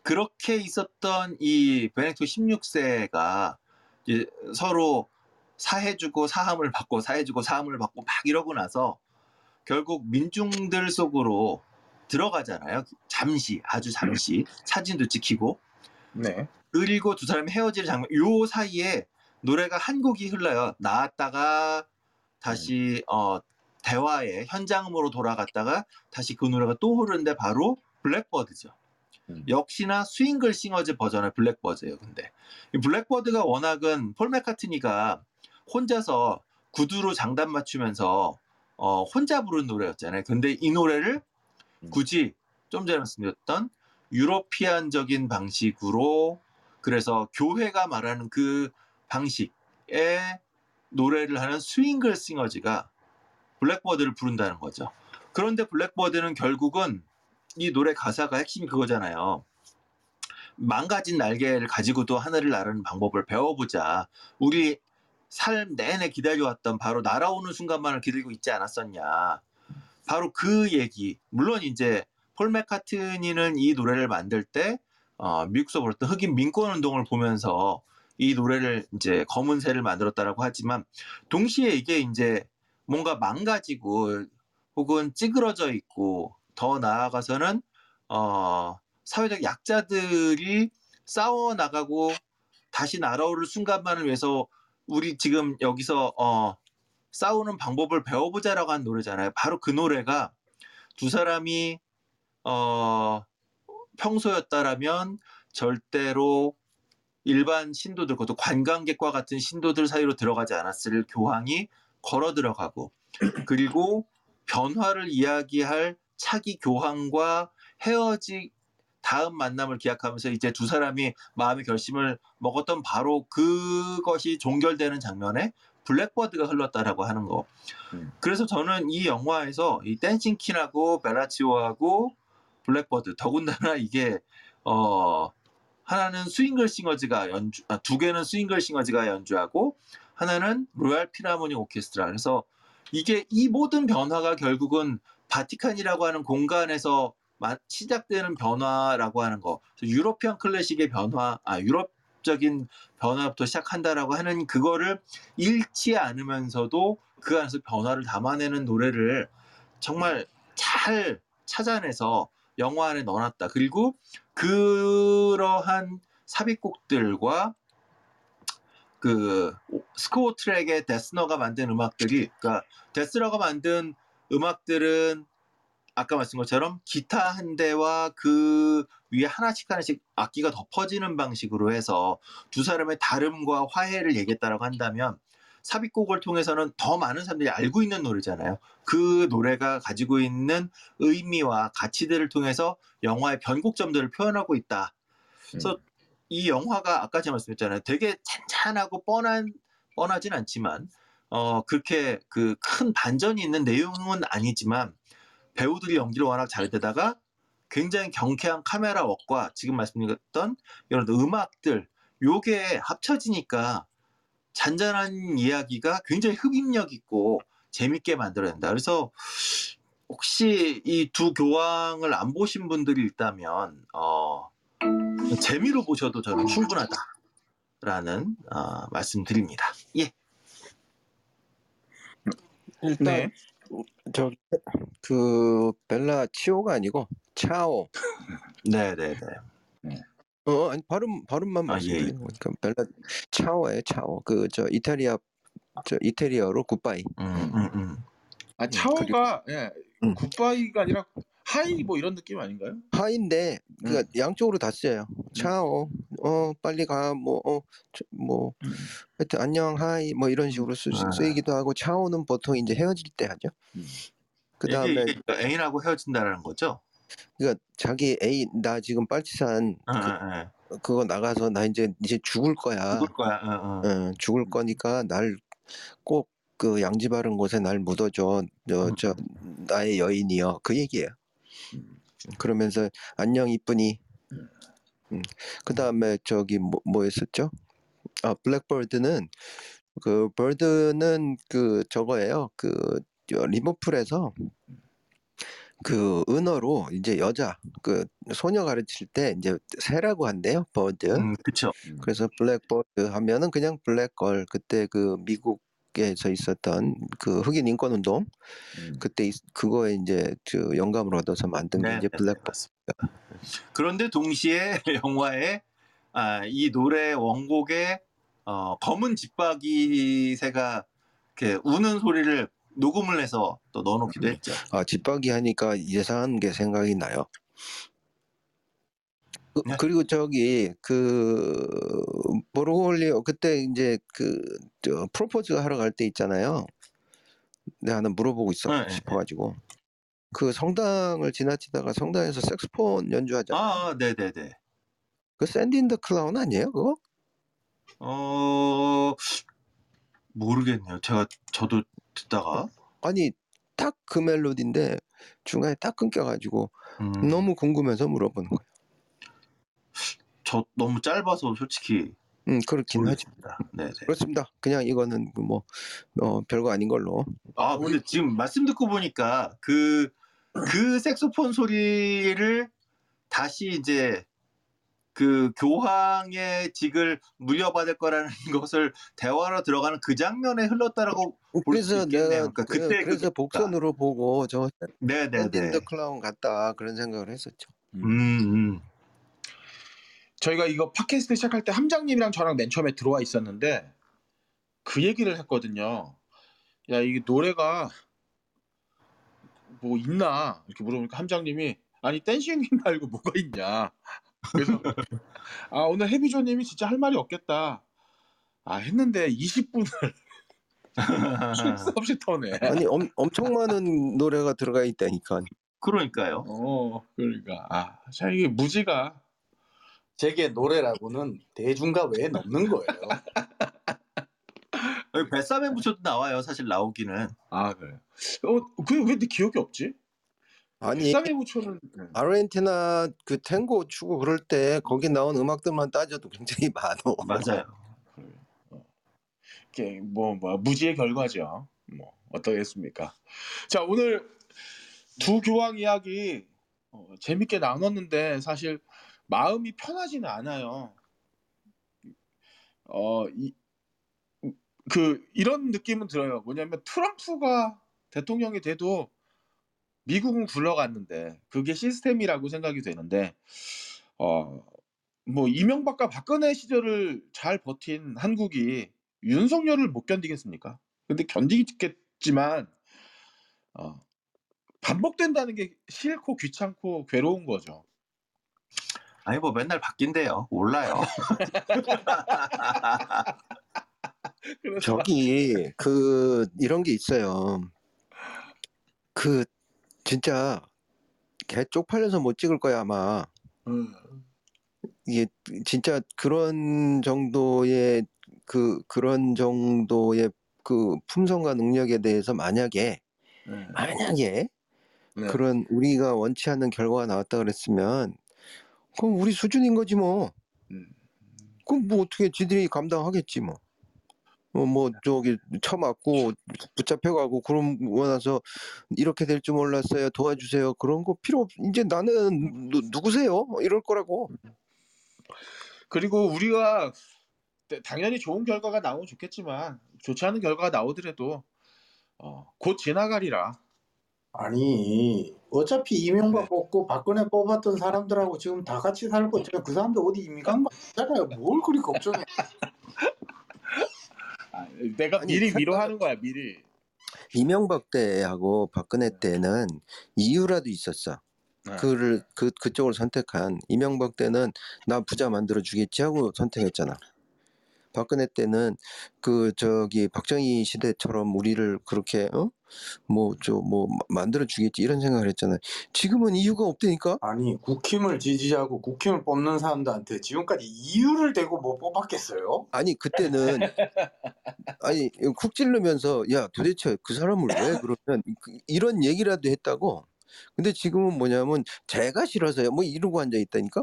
그렇게 있었던 이 베네토 16세가 서로 사해주고 사함을 받고 사해주고 사함을 받고 막 이러고 나서 결국 민중들 속으로 들어가잖아요. 잠시 아주 잠시 사진도 찍히고 네. 그리고 두 사람이 헤어질 장면 요 사이에 노래가 한 곡이 흘러요. 나왔다가 다시 어 대화의 현장으로 돌아갔다가 다시 그 노래가 또 흐르는데 바로 Blackbird죠. 음. 역시나 Swingle Singers 버전의 Blackbird예요. 근데 이 Blackbird가 워낙은 폴 맥카트니가 혼자서 구두로 장단 맞추면서 어 혼자 부른 노래였잖아요. 근데 이 노래를 음. 굳이 좀 전에 말씀드렸던 European적인 방식으로 그래서 교회가 말하는 그 방식의 노래를 하는 스윙글 싱어즈가 블랙버드를 부른다는 거죠. 그런데 블랙버드는 결국은 이 노래 가사가 핵심이 그거잖아요. 망가진 날개를 가지고도 하늘을 나르는 방법을 배워보자. 우리 삶 내내 기다려왔던 바로 날아오는 순간만을 기다리고 있지 않았었냐. 바로 그 얘기. 물론 이제 폴 맥카트니는 이 노래를 만들 때 어, 미국에서 벌었던 흑인 민권 운동을 보면서 이 노래를 이제 검은 새를 만들었다라고 하지만 동시에 이게 이제 뭔가 망가지고 혹은 찌그러져 있고 더 나아가서는 어, 사회적 약자들이 싸워 나가고 다시 날아오를 순간만을 위해서 우리 지금 여기서 어, 싸우는 방법을 배워보자라고 한 노래잖아요. 바로 그 노래가 두 사람이 어, 평소였다라면 절대로 일반 신도들, 그것도 관광객과 같은 신도들 사이로 들어가지 않았을 교황이 걸어 들어가고 그리고 변화를 이야기할 차기 교황과 헤어지 다음 만남을 기약하면서 이제 두 사람이 마음의 결심을 먹었던 바로 그것이 종결되는 장면에 블랙버드가 흘렀다라고 하는 거. 음. 그래서 저는 이 영화에서 이 Dancing Queen하고 Bella Ciao하고 Blackbird 더군다나 이게 어 하나는 Swingle Singers가 연주 아, 두 개는 Swingle Singers가 연주하고 하나는 Royal Philharmonic Orchestra 그래서 이게 이 모든 변화가 결국은 바티칸이라고 하는 공간에서 마- 시작되는 변화라고 하는 거 European 클래식의 변화 아 유럽 적인 변화부터 시작한다라고 하는 그거를 잃지 않으면서도 그 안에서 변화를 담아내는 노래를 정말 잘 찾아내서 영화 안에 넣어놨다. 그리고 그러한 삽입곡들과 그 스코어 트랙의 데스너가 만든 음악들이 그러니까 데스너가 만든 음악들은 아까 말씀 것처럼 기타 한 대와 그 위에 하나씩 하나씩 악기가 덮어지는 방식으로 해서 두 사람의 다름과 화해를 얘기했다라고 한다면 삽입곡을 통해서는 더 많은 사람들이 알고 있는 노래잖아요. 그 노래가 가지고 있는 의미와 가치들을 통해서 영화의 변곡점들을 표현하고 있다. 그래서 이 영화가 아까 제가 말씀했잖아요. 되게 찬찬하고 뻔한 뻔하진 않지만 어 그렇게 그 큰 반전이 있는 내용은 아니지만 배우들이 연기를 워낙 잘 되다가 굉장히 경쾌한 카메라 웍과 지금 말씀드렸던 이런 음악들 요게 합쳐지니까 잔잔한 이야기가 굉장히 흡입력 있고 재밌게 만들어낸다. 그래서 혹시 이 두 교황을 안 보신 분들이 있다면 어, 재미로 보셔도 저는 충분하다라는 어, 말씀드립니다. 예. 일단 네. 저그 Bella Cio가 아니고 Ciao. 네 네 네. 어 아니 발음 발음만 아, 말씀드리는 거니까 Bella Ciao예요 Ciao. 그 저 이탈리아 저 이태리어로 goodbye. 음, 음, 음. 아 Ciao가 예, 음. goodbye가 아니라 hi 뭐 이런 느낌 아닌가요? hi인데 그 음. 양쪽으로 다 써요. 차오. 어 빨리 가 뭐어뭐 음. 하여튼 안녕 하이 뭐 이런 식으로 쓰, 아. 쓰이기도 하고 차오는 보통 이제 헤어질 때 하죠. 음. 그 다음에 이게 애인하고 헤어진다라는 거죠? 그러니까 자기 애인 나 지금 빨치산 아, 그, 아, 아. 그거 나가서 나 이제 이제 죽을 거야. 죽을 거야. 어, 어. 어, 죽을 거니까 날 꼭 그 양지 바른 곳에 날 묻어줘. 저, 음. 저 나의 여인이여. 그 얘기예요. 음. 그러면서 안녕 이쁜이. 음. 음. 그 다음에 저기 뭐, 뭐였었죠? 아 Blackbird는 그 bird는 그 저거예요. 그저 리버풀에서 그 은어로 이제 여자 그 소녀 가르칠 때 이제 새라고 한대요 bird. 음, 그쵸. 그래서 Blackbird 하면은 그냥 black girl 그때 그 미국 에서 있었던 그 흑인 인권 운동 음. 그때 있- 그거에 이제 그 영감을 얻어서 만든 게 네, 이제 네, Blackbird. 맞습니다. 그런데 동시에 영화에 아, 이 노래 원곡에 어, 검은 집박이 새가 이렇게 우는 소리를 녹음을 해서 또 넣어놓기도 했죠. 아 집박이 하니까 예상한 게 생각이 나요. 그, 네. 리고 저기 그 보르골리오 그때 이제 그저 프로포즈 하러 갈 때 있잖아요. 내가 하나 물어보고 있어 네, 네, 싶어가지고 그 성당을 지나치다가 성당에서 색스폰 연주하잖아. 요 아, 네 네 네. 그 샌디 인더 클라운 아니에요 그거? 어, 모르겠네요. 제가, 저도 듣다가. 아니 딱 그 멜로디인데 중간에 딱 끊겨가지고 음, 너무 궁금해서 물어보는 거예요. 저 너무 짧아서 솔직히. 음 그렇긴 하지. 모르겠습니다. 네네. 그렇습니다. 그냥 이거는 뭐 어, 별거 아닌 걸로. 아, 근데 지금 말씀 듣고 보니까 그, 그 색소폰 소리를 다시 이제 그 교황의 직을 물려받을 거라는 것을 대화로 들어가는 그 장면에 흘렀다라고 볼수 그래서 있겠네요. 그러니까 그, 그때 그래서 그- 복선으로 보고 저 네네네. in the Clown 같다 그런 생각을 했었죠. 음, 음. 저희가 이거 팟캐스트 시작할 때 함장님이랑 저랑 맨 처음에 들어와 있었는데 그 얘기를 했거든요. 야 이게 노래가 뭐 있나 이렇게 물어보니까 함장님이 아니 댄싱 말고 뭐가 있냐. 그래서 아 오늘 해비조님이 진짜 할 말이 없겠다. 아 했는데 20분을 쉴수 없이 터네. 아니 엄, 엄청 많은 노래가 들어가 있다니까. 그러니까요. 어 그러니까 아자 이게 무지가 제게 노래라고는 대중가 외에 넘는 거예요. 여기 뱃삼에 붙여도 나와요. 사실 나오기는. 아 그래. 어그왜 내 기억이 없지? 아니 쌈에 부초는 아르헨티나 그 탱고 추고 그럴 때 거기 나온 음악들만 따져도 굉장히 많어. 맞아요. 이게 뭐, 뭐 무지의 결과죠. 뭐 어떠겠습니까? 자 오늘 두 교황 이야기 어, 재밌게 나눴는데 사실 마음이 편하지는 않아요. 어 이 그 이런 느낌은 들어요. 뭐냐면 트럼프가 대통령이 돼도 미국은 굴러갔는데 그게 시스템이라고 생각이 되는데 어 뭐 이명박과 박근혜 시절을 잘 버틴 한국이 윤석열을 못 견디겠습니까? 근데 견디겠지만 어, 반복된다는 게 싫고 귀찮고 괴로운 거죠. 아니 뭐 맨날 바뀐대요. 몰라요. 저기 그 이런 게 있어요. 그 진짜 개 쪽팔려서 못 찍을 거야 아마. 음, 이게 진짜 그런 정도의 그 그런 정도의 그 품성과 능력에 대해서 만약에 네. 만약에 네. 그런 우리가 원치 않는 결과가 나왔다 그랬으면 그럼 우리 수준인 거지 뭐. 음. 그럼 뭐 어떻게 지들이 감당하겠지 뭐. 어, 뭐 저기 처맞고 붙잡혀가고 그럼 원해서 이렇게 될 줄 몰랐어요 도와주세요 그런 거 필요 없 이제 나는 누, 누구세요 이럴 거라고 그리고 우리가 당연히 좋은 결과가 나오면 좋겠지만 좋지 않은 결과가 나오더라도 어, 곧 지나가리라. 아니 어차피 이명박 뽑고 박근혜 뽑았던 사람들하고 지금 다 같이 살고 있잖아요. 그 사람들 어디 이미 간거 아니잖아요. 뭘 그리 걱정해. 아, 내가 아니, 미리 위로하는 거야 미리. 이명박 때하고 박근혜 때는 이유라도 있었어 네. 그를 그 그쪽을 선택한 이명박 때는 나 부자 만들어 주겠지 하고 선택했잖아. 박근혜 때는 그 저기 박정희 시대처럼 우리를 그렇게 어 뭐 저 뭐 만들어 주겠지 이런 생각을 했잖아요. 지금은 이유가 없다니까. 아니 국힘을 지지하고 국힘을 뽑는 사람들한테 지금까지 이유를 대고 뭐 뽑았겠어요? 아니 그때는 아니 쿡 찔르면서 야 도대체 그 사람을 왜 그러면 그- 이런 얘기라도 했다고. 근데 지금은 뭐냐면 제가 싫어서요. 뭐 이러고 앉아 있다니까.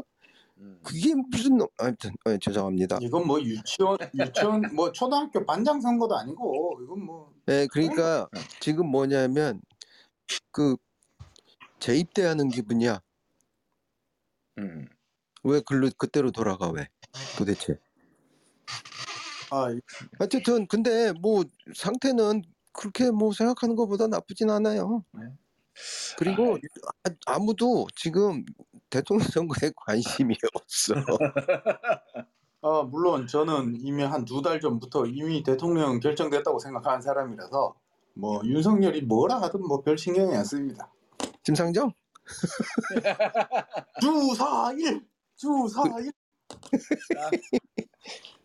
음. 그게 무슨 놈- 아무튼 어, 죄송합니다. 이건 뭐 유치원 유치원 뭐 초등학교 반장 선거도 아니고 이건 뭐 예, 그러니까 지금 뭐냐면 그 재입대하는 기분이야. 음. 왜 글로 그때로 돌아가 왜? 도대체. 아, 어쨌든 근데 뭐 상태는 그렇게 뭐 생각하는 것보다 나쁘진 않아요. 네. 그리고 아, 아무도 지금 대통령 선거에 관심이 없어. 아, 물론 저는 이미 한 두 달 전부터 이미 대통령 결정됐다고 생각하는 사람이라서 뭐 윤석열이 뭐라 하든 뭐 별 신경이 안 씁니다. 심상정? 주사일, 주사일.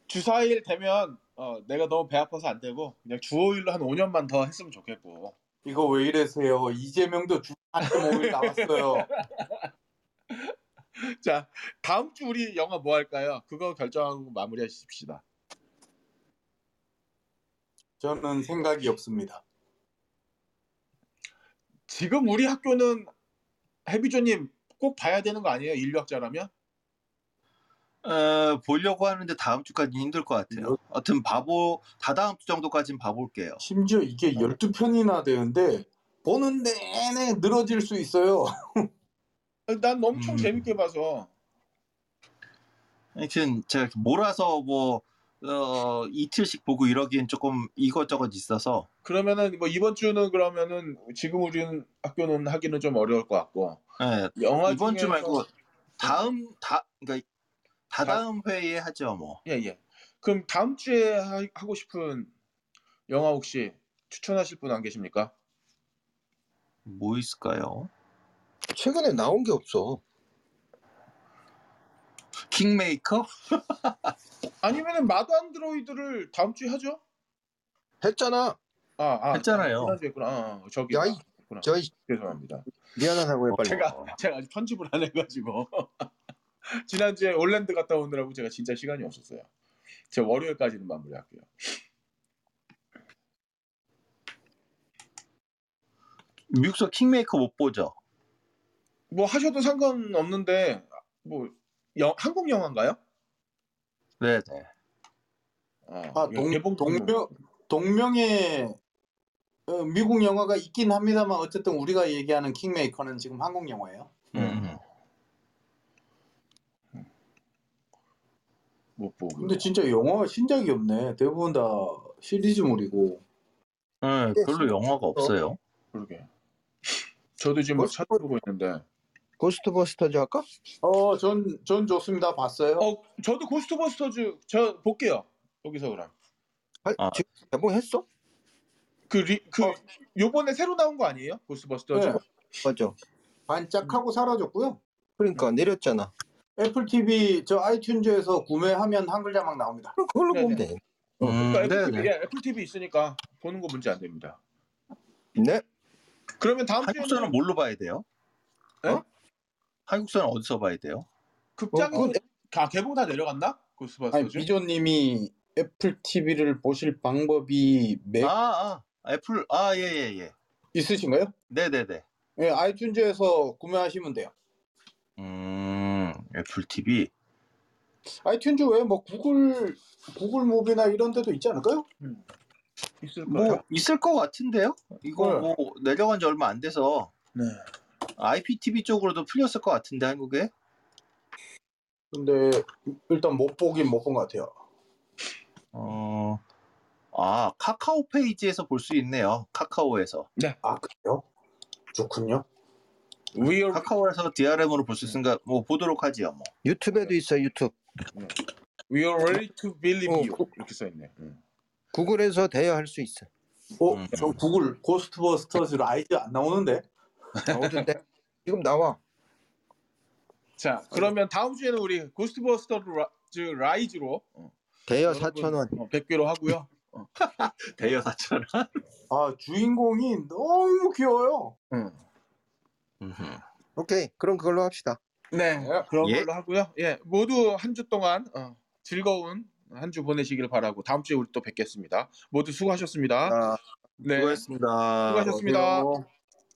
주사일 되면 어, 내가 너무 배 아파서 안 되고 그냥 주호일로 한 5년만 더 했으면 좋겠고 이거 왜 이래세요? 이재명도 주 4.5일 나왔어요. 자 다음 주 우리 영화 뭐 할까요? 그거 결정하고 마무리하십시다. 저는 생각이 없습니다. 지금 우리 학교는 해비조님 꼭 봐야 되는 거 아니에요? 인류학자라면? 어, 보려고 하는데 다음 주까지 힘들 것 같아요. 하여튼 봐보 다다음 주 정도까지는 봐볼게요. 심지어 이게 12편이나 되는데 보는 내내 늘어질 수 있어요. 난 엄청 음. 재밌게 봐서 하여튼 제가 몰아서 뭐 어, 이틀씩 보고 이러기엔 조금 이것저것 있어서 그러면은 뭐 이번 주는 그러면은 지금 우리는 학교는 하기는 좀 어려울 것 같고 예, 영화 이번 주 중에서- 말고 다음 다 그러니까 다다음 회의에 하죠 뭐. 예, 예. 그럼 다음 주에 하, 하고 싶은 영화 혹시 추천하실 분 안 계십니까? 뭐 있을까요? 최근에 나온 게 없어. 킹메이커? 아니면은 마드 안드로이드를 다음 주에 하죠? 했잖아. 아, 아 했잖아요. 지난주에 했구나. 아, 아, 저기 야, 이- 했구나. 저희 죄송합니다. 미안하다고 해 빨리. 제가 제가 아직 편집을 안 해가지고 지난주에 올랜드 갔다 오느라고 제가 진짜 시간이 없었어요. 제가 월요일까지는 마무리할게요. 미국서 킹메이커 못 보죠. 뭐 하셔도 상관없는데 뭐 영- 한국 영화인가요? 네, 네. 아, 동, 개봉 동명, 동명의 어, 미국 영화가 있긴 합니다만 어쨌든 우리가 얘기하는 킹메이커는 지금 한국 영화예요. 음. 못 보고. 근데 진짜 영화 신작이 없네. 대부분 다 시리즈물이고. 네, 별로 영화가 없어요. 그러게. 저도 지금 막 뭐- 찾아보고 있는데. Ghostbusters 할까? 어, 전, 전 좋습니다. 봤어요. 어, 저도 Ghostbusters 저 볼게요. 여기서 그럼. 아, 아. 지금 개봉했어? 그, 리, 그 어. 요번에 새로 나온 거 아니에요? Ghostbusters? 네. 맞아. 반짝하고 사라졌고요. 그러니까 내렸잖아. 애플 TV 저 아이튠즈에서 구매하면 한 글 자막 나옵니다. 그걸로 네, 보면 네. 돼. 음, 그러니까 애플, 네, TV, 네. 예, Apple TV 있으니까 보는 거 문제 안 됩니다. 네. 그러면 다음 한국서는 주에는 뭘로 봐야 돼요? 네? 어? 한국서는 어디서 봐야 돼요? 극장에 어, 다 개봉 다 내려갔나? 아니, Ghostbusters? 미조님이 Apple TV를 보실 방법이 매... 아, 아, 애플, 아, 예, 예, 예. 있으신가요? 네, 네, 네. 네, iTunes에서 구매하시면 돼요. 음, Apple TV. iTunes 외에 뭐 Google Google Movie나 이런 데도 있지 않을까요? 있을 거예요. 뭐 있을 것 같은데요? 이거 네. 뭐 내려간 지 얼마 안 돼서 네. IPTV 쪽으로도 풀렸을 것 같은데 한국에. 근데 일단 못 보긴 못 본 것 같아요. 어, 아 카카오 페이지에서 볼 수 있네요. 카카오에서. 아 그래요? 좋군요. We are 카카오에서 DRM으로 볼 수 있으니까 뭐 보도록 하지요. 뭐. 유튜브에도 있어 유튜브. We are ready to believe 어, you. 그- 이렇게 써 있네. 음. 구글에서 대여할 수 있어. 어, 음. 저 Google Ghostbusters Rise 안 나오는데? 나오던데 지금 나와. 자, 그러면 다음 주에는 우리 Ghostbusters Rise로 어, 대여 여러분, 4천 원. 어, 100개로 하고요. 대여 4천 원. 아 주인공이 너무 귀여워요. 음. 오케이. 그럼 그걸로 합시다. 네, 그런 예. 걸로 하고요. 예, 모두 한 주 동안 어, 즐거운 한 주 보내시길 바라고 다음 주에 우리 또 뵙겠습니다. 모두 수고하셨습니다. 아, 네, 수고했습니다. 수고하셨습니다. 어때요?